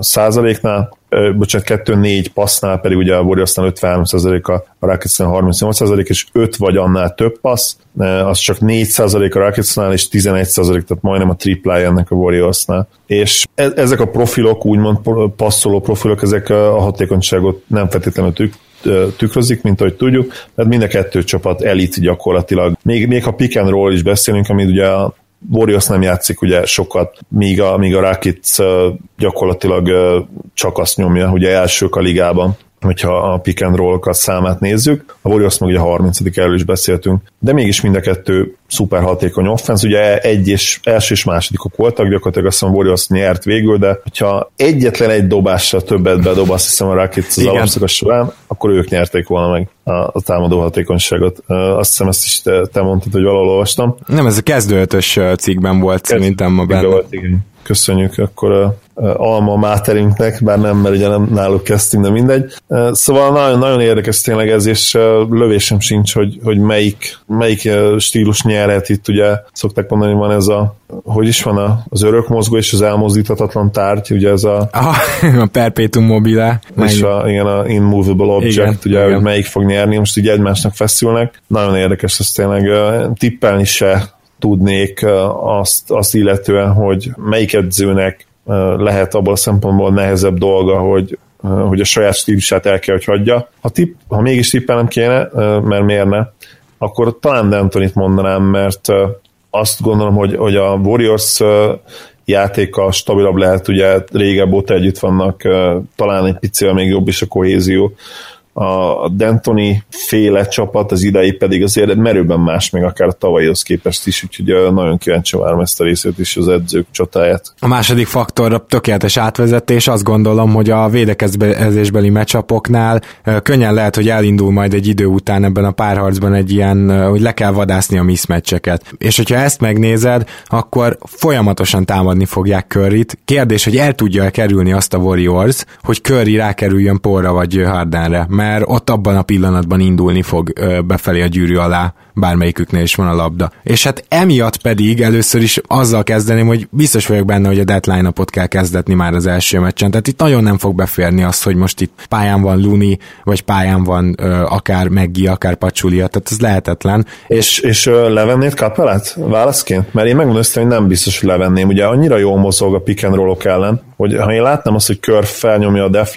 Speaker 2: százaléknál, bocsánat, 2-4 passznál pedig ugye a Warriorsnál 53 százalék, a Rocketsnál 38 százalék, és 5 vagy annál több passz, az csak 4 százalék a Rocketsnál, és 11 százalék, tehát majdnem a triplája ennek a Warriorsnál. És e- ezek a profilok, úgymond passzoló profilok, ezek a hatékonyságot nem feltétlenül tük, tükrözik, mint ahogy tudjuk, tehát mind a kettő csapat elit gyakorlatilag. Még, még a pick and roll is beszélünk, amit ugye Warriors nem játszik ugye sokat, míg a, míg a Rakic gyakorlatilag csak azt nyomja, ugye elsők a ligában hogyha a pick and roll számát nézzük. A Warriors meg ugye a 30 erről is beszéltünk, de mégis mind a kettő szuper hatékony offensz, ugye egy és első és másodikok voltak, gyakorlatilag azt hiszem Warriors nyert végül, de hogyha egyetlen egy dobással többet bedob, azt hiszem a Rockets az alapszakasz során, akkor ők nyerték volna meg a, támadó hatékonyságot. Azt hiszem ezt is te, te mondtad, hogy valahol olvastam.
Speaker 1: Nem, ez a kezdőötös cikkben volt Kezdő szerintem ma benne. Volt, igen.
Speaker 2: Köszönjük akkor alma máterünknek, bár nem, mert ugye nem náluk kezdtünk, de mindegy. Szóval nagyon, nagyon érdekes tényleg ez, és lövésem sincs, hogy, hogy melyik, melyik stílus nyerhet itt, ugye szokták mondani, hogy van ez a, hogy is van az örök mozgó és az elmozdíthatatlan tárgy, ugye ez a...
Speaker 1: Ah, a perpetuum mobile.
Speaker 2: És a, igen, a immovable object, igen, ugye, igen. hogy melyik fog nyerni, most így egymásnak feszülnek. Nagyon érdekes ez tényleg, tippelni se tudnék azt, azt illetően, hogy melyik edzőnek lehet abból a szempontból nehezebb dolga, hogy, hogy a saját stílusát el kell, hogy hagyja. Ha, tipp, ha mégis tippelnem kéne, mert miért ne, akkor talán D'Antonit mondanám, mert azt gondolom, hogy, hogy a Warriors játéka stabilabb lehet, ugye régebb óta együtt vannak, talán egy picivel még jobb is a kohézió, a Dentoni féle csapat, az idei pedig azért merőben más, még akár a tavalyhoz képest is, úgyhogy nagyon kíváncsi várom ezt a részét is, az edzők csatáját.
Speaker 1: A második faktor a tökéletes átvezetés, azt gondolom, hogy a védekezésbeli meccsapoknál könnyen lehet, hogy elindul majd egy idő után ebben a párharcban egy ilyen, hogy le kell vadászni a mismatcheket. És hogyha ezt megnézed, akkor folyamatosan támadni fogják Curryt. Kérdés, hogy el tudja kerülni azt a Warriors, hogy Curry rákerüljön Porra vagy Hardenre, mert mert ott abban a pillanatban indulni fog befelé a gyűrű alá, bármelyiküknél is van a labda. És hát emiatt pedig először is azzal kezdeném, hogy biztos vagyok benne, hogy a deadline napot kell kezdetni már az első meccsen. Tehát itt nagyon nem fog beférni az, hogy most itt pályán van Luni, vagy pályán van ö, akár Meggi, akár Pacsulia, tehát ez lehetetlen.
Speaker 2: És, és ö, levennéd Kapelát válaszként? Mert én megmondom hogy nem biztos, hogy levenném. Ugye annyira jól mozog a pick and ellen, hogy ha én látnám azt, hogy kör felnyomja a def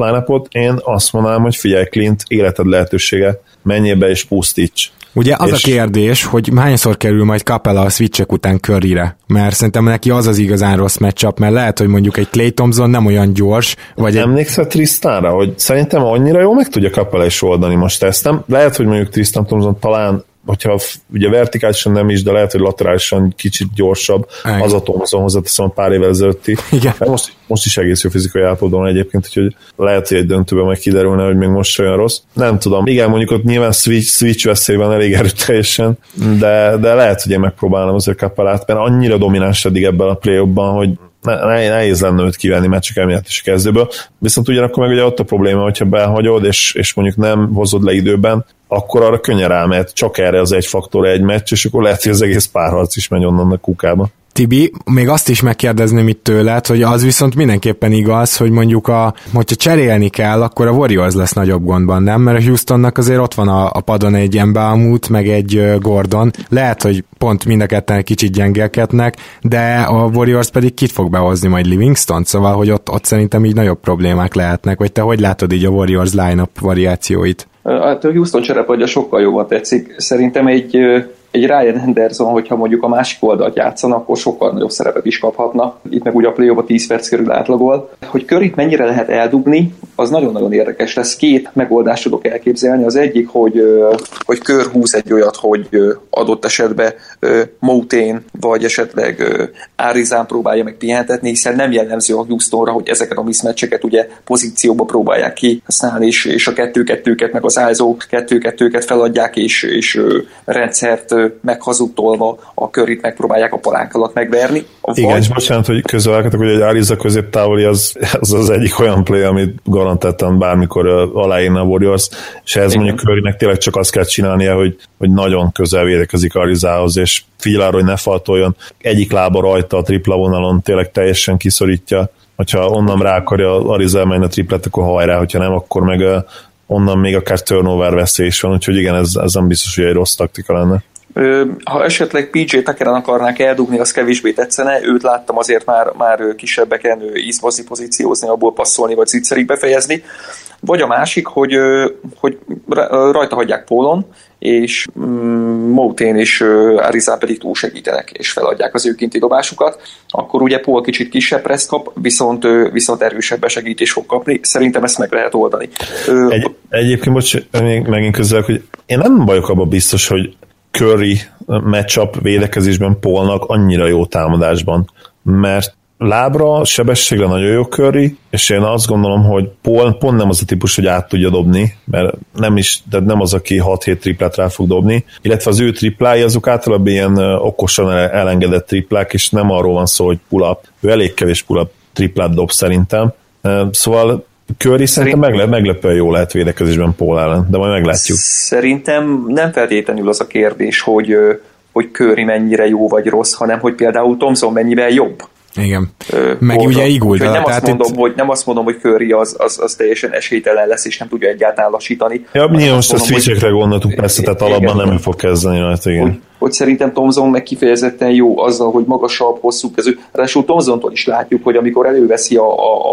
Speaker 2: én azt mondanám, hogy figyelj Clint, életed lehetősége, menjél be és pusztíts.
Speaker 1: Ugye az és... a kérdés, hogy hányszor kerül majd Capella a switchek után körire, mert szerintem neki az az igazán rossz matchup, mert lehet, hogy mondjuk egy Clay Thompson nem olyan gyors, vagy
Speaker 2: egy... Emlékszel Tristanra, hogy szerintem annyira jó meg tudja Capella is oldani most ezt, nem? Lehet, hogy mondjuk Tristan Thompson talán hogyha ugye vertikálisan nem is, de lehet, hogy laterálisan kicsit gyorsabb, Igen. az a Thompson hozzáteszem pár évvel ezelőtti. Igen. Most, most is egész jó fizikai állapotban egyébként, úgyhogy lehet, hogy egy döntőben meg kiderülne, hogy még most olyan rossz. Nem tudom. Igen, mondjuk ott nyilván switch, switch veszély van elég erőteljesen, de, de lehet, hogy én megpróbálom azért kapalát, mert annyira domináns eddig ebben a play hogy nehéz lenne őt kivenni, mert csak emiatt is a kezdőből. Viszont ugyanakkor meg ugye ott a probléma, hogyha behagyod, és, és mondjuk nem hozod le időben, akkor arra könnyen rámehet csak erre az egy faktor egy meccs, és akkor lehet, hogy az egész párharc is megy onnan a kukába.
Speaker 1: Tibi, még azt is megkérdezném itt tőled, hogy az viszont mindenképpen igaz, hogy mondjuk a, hogyha cserélni kell, akkor a Warriors lesz nagyobb gondban, nem? Mert a Houstonnak azért ott van a, a padon egy Embaumut, meg egy Gordon. Lehet, hogy pont mind a ketten egy kicsit gyengélkednek, de a Warriors pedig kit fog behozni majd Livingston, szóval, hogy ott, ott szerintem így nagyobb problémák lehetnek, vagy te hogy látod így a Warriors line-up variációit?
Speaker 3: Hát Houston cserepadja sokkal jobban tetszik. Szerintem egy egy Ryan Henderson, hogyha mondjuk a másik oldalt játszana, akkor sokkal nagyobb szerepet is kaphatna. Itt meg ugye a play 10 perc körül átlagol. Hogy körít mennyire lehet eldugni, az nagyon-nagyon érdekes lesz. Két megoldást tudok elképzelni. Az egyik, hogy, hogy kör húz egy olyat, hogy adott esetben Moutén vagy esetleg Árizán próbálja meg pihentetni, hiszen nem jellemző a Houstonra, hogy ezeket a mismatcheket ugye pozícióba próbálják ki használni, és, és a kettő-kettőket, meg az állzó kettő-kettőket feladják, és, és rendszert meghazudtolva a körét megpróbálják a palánk alatt megverni.
Speaker 2: Vagy... Igen, és bocsánat, hogy közölkeltek, hogy egy Ariza középtávoli az, az az egyik olyan play, amit garantáltan bármikor aláírna a Warriors, és ez mondjuk Currynek tényleg csak azt kell csinálnia, hogy, hogy nagyon közel védekezik Arizához, és figyel hogy ne faltoljon. Egyik lába rajta a tripla vonalon tényleg teljesen kiszorítja, hogyha onnan rá akarja Ariza elmenni a triplet, akkor hajrá, hogyha nem, akkor meg onnan még akár turnover veszély is van, úgyhogy igen, ez, ez nem biztos, hogy egy rossz taktika lenne.
Speaker 3: Ha esetleg PJ Tuckeren akarnák eldugni, az kevésbé tetszene. Őt láttam azért már, már kisebbeken izmozni, pozíciózni, abból passzolni, vagy zicserig befejezni. Vagy a másik, hogy, hogy rajta hagyják Pólon, és mm, Moutén és Arizán pedig túl segítenek, és feladják az ő kinti dobásukat, akkor ugye Paul kicsit kisebb pressz kap, viszont, viszont erősebb besegítés fog kapni. Szerintem ezt meg lehet oldani.
Speaker 2: Egy, egyébként, bocs, még, megint közel, hogy én nem vagyok abban biztos, hogy Curry matchup védekezésben Polnak annyira jó támadásban, mert lábra, sebességre nagyon jó Curry, és én azt gondolom, hogy Paul pont nem az a típus, hogy át tudja dobni, mert nem is, de nem az, aki 6-7 triplát rá fog dobni, illetve az ő triplái azok általában ilyen okosan elengedett triplák, és nem arról van szó, hogy pull-up, ő elég kevés pull-up triplát dob szerintem, Szóval Curry szerintem meglep, meglepően jó lehet védekezésben Paul ellen, de majd meglátjuk.
Speaker 3: Szerintem nem feltétlenül az a kérdés, hogy, hogy Curry mennyire jó vagy rossz, hanem hogy például Thompson mennyivel jobb.
Speaker 1: Igen. Meg Oldal. ugye Igulda.
Speaker 3: Nem, azt mondom, itt... hogy, nem azt mondom, hogy Curry az, az, az teljesen esélytelen lesz, és nem tudja egyáltalán lassítani.
Speaker 2: Ja, nyilván most a switchekre gondoltunk persze, tehát alapban nem fog kezdeni hát igen.
Speaker 3: Hogy, hogy szerintem Thompson meg kifejezetten jó azzal, hogy magasabb, hosszú kezű. Ráadásul Thompsontól is látjuk, hogy amikor előveszi a, a,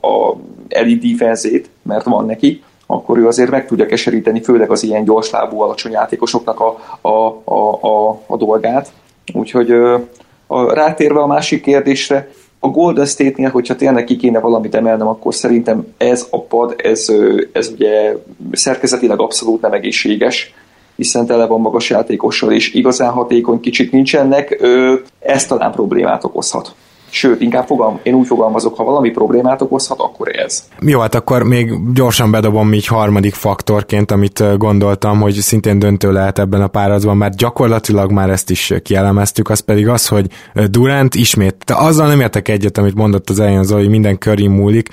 Speaker 3: a, a elite defense mert van neki, akkor ő azért meg tudja keseríteni, főleg az ilyen gyorslábú, alacsony játékosoknak a, a, a, a, a dolgát. Úgyhogy a, rátérve a másik kérdésre, a Golden State-nél, hogyha tényleg ki kéne valamit emelnem, akkor szerintem ez a pad, ez, ez ugye szerkezetileg abszolút nem egészséges, hiszen tele van magas játékossal, és igazán hatékony kicsit nincsenek, ez talán problémát okozhat. Sőt, inkább fogalm, én úgy fogalmazok, ha valami problémát okozhat, akkor ez.
Speaker 1: Jó, hát akkor még gyorsan bedobom így harmadik faktorként, amit gondoltam, hogy szintén döntő lehet ebben a párazban, mert gyakorlatilag már ezt is kielemeztük, az pedig az, hogy Durant ismét, de azzal nem értek egyet, amit mondott az elején, az, hogy minden köré múlik,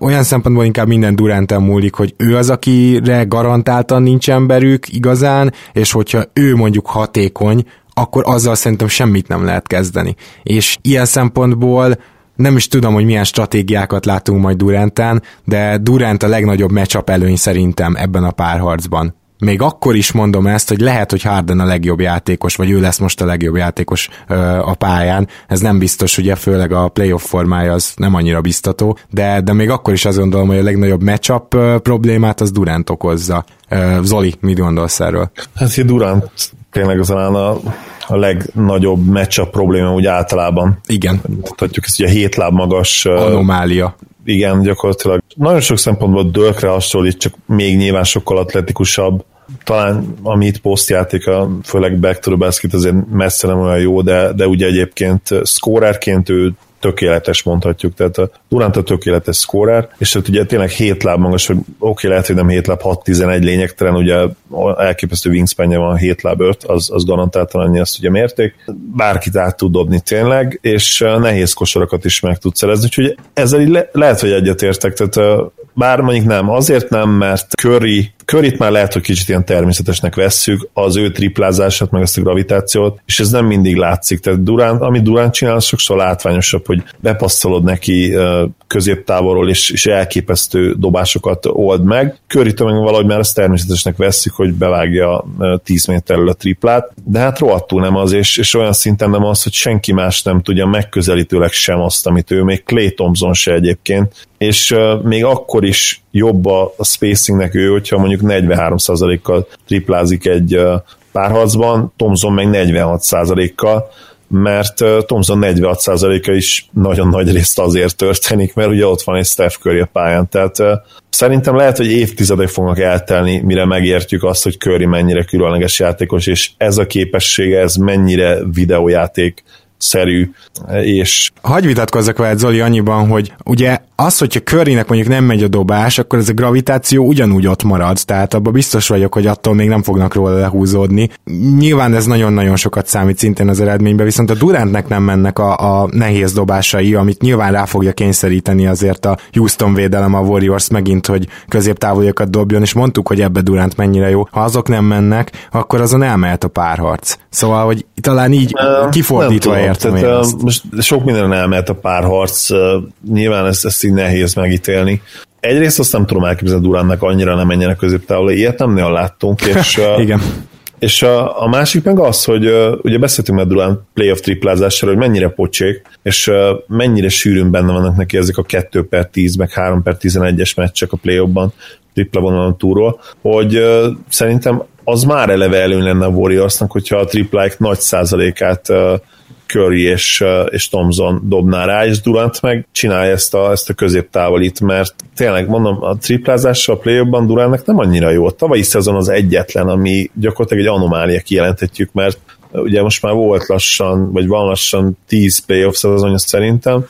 Speaker 1: olyan szempontból inkább minden Duranten múlik, hogy ő az, akire garantáltan nincs emberük igazán, és hogyha ő mondjuk hatékony, akkor azzal szerintem semmit nem lehet kezdeni. És ilyen szempontból nem is tudom, hogy milyen stratégiákat látunk majd Durantán, de Durant a legnagyobb matchup előny szerintem ebben a párharcban. Még akkor is mondom ezt, hogy lehet, hogy Harden a legjobb játékos, vagy ő lesz most a legjobb játékos ö, a pályán. Ez nem biztos, ugye, főleg a playoff formája az nem annyira biztató, de, de még akkor is azt gondolom, hogy a legnagyobb matchup problémát az Durant okozza. Ö, Zoli, mit gondolsz erről?
Speaker 2: Hát, Durant tényleg talán a, a legnagyobb matchup probléma úgy általában.
Speaker 1: Igen.
Speaker 2: Tudjuk, ez ugye hét láb magas.
Speaker 1: Anomália.
Speaker 2: Igen, gyakorlatilag. Nagyon sok szempontból Dölkre hasonlít, csak még nyilván sokkal atletikusabb. Talán ami itt posztjátéka, főleg back to the basket azért messze nem olyan jó, de, de ugye egyébként scorerként ő tökéletes mondhatjuk, tehát a Durant a tökéletes scorer, és ott ugye tényleg 7 láb magas, hogy oké, lehet, hogy nem 7 láb, 6-11 lényegtelen, ugye elképesztő wingspanje van 7 láb 5, az, az garantáltan annyi azt ugye mérték, bárkit át tud dobni tényleg, és nehéz kosarakat is meg tud szerezni, úgyhogy ezzel így le, lehet, hogy egyetértek, tehát bár mondjuk nem, azért nem, mert Curry Körit már lehet, hogy kicsit ilyen természetesnek vesszük, az ő triplázását, meg ezt a gravitációt, és ez nem mindig látszik. Tehát Durán, amit Durán csinál, az sokszor látványosabb, hogy bepasszolod neki középtávolról, és, és elképesztő dobásokat old meg. Körit meg valahogy már ezt természetesnek vesszük, hogy bevágja 10 méterről a triplát, de hát rohadtul nem az, és, és olyan szinten nem az, hogy senki más nem tudja megközelítőleg sem azt, amit ő, még Clay Thompson se egyébként, és még akkor is jobb a, spacingnek ő, hogyha mondjuk 43%-kal triplázik egy párharcban, Thompson meg 46%-kal, mert Thompson 46%-a is nagyon nagy részt azért történik, mert ugye ott van egy Steph Curry a pályán, tehát szerintem lehet, hogy évtizedek fognak eltelni, mire megértjük azt, hogy Curry mennyire különleges játékos, és ez a képessége, ez mennyire videójáték szerű, és...
Speaker 1: Hagy vitatkozzak veled, Zoli, annyiban, hogy ugye az, hogyha Currynek mondjuk nem megy a dobás, akkor ez a gravitáció ugyanúgy ott marad, tehát abban biztos vagyok, hogy attól még nem fognak róla lehúzódni. Nyilván ez nagyon-nagyon sokat számít szintén az eredménybe, viszont a Durantnek nem mennek a, a nehéz dobásai, amit nyilván rá fogja kényszeríteni azért a Houston védelem a Warriors megint, hogy középtávoliakat dobjon, és mondtuk, hogy ebbe Durant mennyire jó. Ha azok nem mennek, akkor azon elmehet a párharc. Szóval, hogy talán így kifordítva értem
Speaker 2: tehát, én Most sok minden elmehet a párharc, nyilván ezt, ezt így nehéz megítélni. Egyrészt azt nem tudom elképzelni Duránnak annyira nem menjenek középtávol, ilyet nem nagyon láttunk, és
Speaker 1: Igen.
Speaker 2: És a, a másik meg az, hogy ugye beszéltünk már Durán playoff triplázására, hogy mennyire pocsék, és mennyire sűrűn benne vannak neki ezek a 2 per 10, meg 3 per 11-es meccsek a playoffban, tripla vonalon túról, hogy szerintem az már eleve előny lenne a Warriorsnak, hogyha a tripláik nagy százalékát Curry és, és Thompson dobná rá, és Durant meg csinálja ezt a, ezt a középtávolit, mert tényleg mondom, a triplázással a play Durantnak nem annyira jó. A tavalyi szezon az egyetlen, ami gyakorlatilag egy anomália kijelenthetjük, mert ugye most már volt lassan, vagy van lassan 10 playoff szezonja szerintem,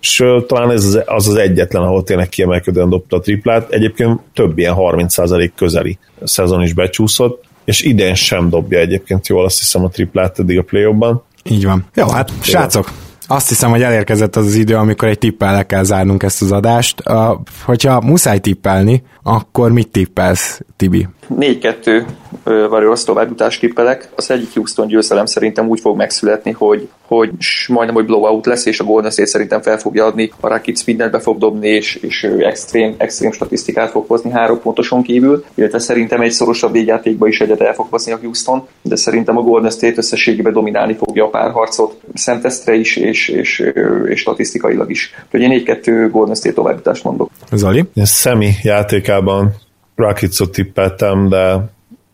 Speaker 2: és talán ez az az egyetlen, ahol tényleg kiemelkedően dobta a triplát. Egyébként több ilyen 30% közeli szezon is becsúszott, és idén sem dobja egyébként jól azt hiszem a triplát eddig a play
Speaker 1: így van. Jó, hát srácok, azt hiszem, hogy elérkezett az az idő, amikor egy tippel le kell zárnunk ezt az adást. Uh, hogyha muszáj tippelni, akkor mit tippelsz, Tibi?
Speaker 4: 4-2 Warriors továbbjutás tippelek. Az egyik Houston győzelem szerintem úgy fog megszületni, hogy, hogy majdnem, hogy blowout lesz, és a Golden State szerintem fel fogja adni, a Rakic mindent be fog dobni, és, és extrém, extrém statisztikát fog hozni három pontoson kívül, illetve szerintem egy szorosabb végjátékba is egyet el fog hozni a Houston, de szerintem a Golden State összességében dominálni fogja a párharcot, szemtesztre is, és, és, és statisztikailag is. Úgyhogy én 4-2 Golden State továbbjutást mondok.
Speaker 1: Zali?
Speaker 2: Szemi játékában Rakicot tippeltem, de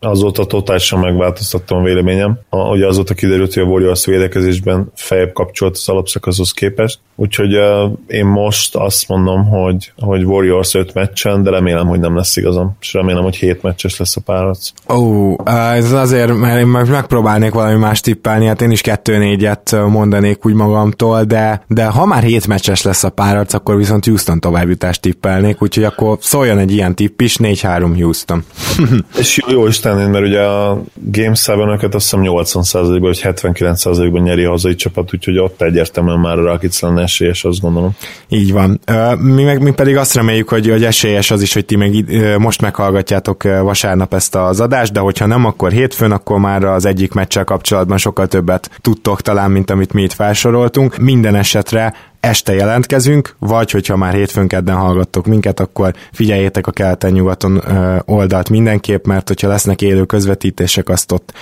Speaker 2: azóta totálisan megváltoztattam a véleményem. A, ugye azóta kiderült, hogy a Warriors védekezésben fejebb kapcsolt az alapszakaszhoz képest, úgyhogy uh, én most azt mondom, hogy, hogy Warriors 5 meccsen, de remélem, hogy nem lesz igazam, és remélem, hogy 7 meccses lesz a párharc.
Speaker 1: Ó, uh, ez azért, mert én megpróbálnék valami más tippelni, hát én is 2-4-et mondanék úgy magamtól, de, de ha már 7 meccses lesz a párharc, akkor viszont Houston továbbjutást tippelnék, úgyhogy akkor szóljon egy ilyen tipp is, 4-3 Houston.
Speaker 2: és jó, jó Isten tenni, mert ugye a Game 7-öket azt hiszem 80%-ban vagy 79%-ban nyeri a hazai csapat, úgyhogy ott egyértelműen már a Rakic lenne esélyes, azt gondolom.
Speaker 1: Így van. Mi, meg, mi pedig azt reméljük, hogy, hogy esélyes az is, hogy ti meg most meghallgatjátok vasárnap ezt az adást, de hogyha nem, akkor hétfőn, akkor már az egyik meccsel kapcsolatban sokkal többet tudtok talán, mint amit mi itt felsoroltunk. Minden esetre este jelentkezünk, vagy hogyha már hétfőn kedden hallgattok minket, akkor figyeljétek a keleten-nyugaton oldalt mindenképp, mert hogyha lesznek élő közvetítések, azt ott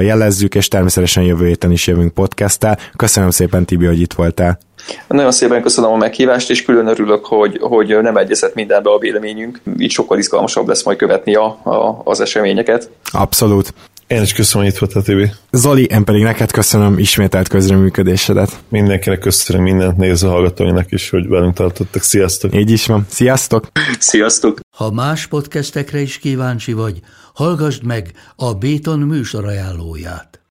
Speaker 1: jelezzük, és természetesen jövő héten is jövünk podcasttel. Köszönöm szépen, Tibi, hogy itt voltál.
Speaker 4: Nagyon szépen köszönöm a meghívást, és külön örülök, hogy, hogy nem egyezett mindenbe a véleményünk. Így sokkal izgalmasabb lesz majd követni a, a, az eseményeket.
Speaker 1: Abszolút.
Speaker 2: Én is köszönöm, hogy itt voltál, Tibi.
Speaker 1: Zoli, én pedig neked köszönöm ismételt közreműködésedet.
Speaker 2: Mindenkinek köszönöm mindent néző hallgatóinak is, hogy velünk tartottak. Sziasztok!
Speaker 1: Így is van. Sziasztok!
Speaker 4: Sziasztok!
Speaker 5: Ha más podcastekre is kíváncsi vagy, hallgassd meg a Béton műsor ajánlóját.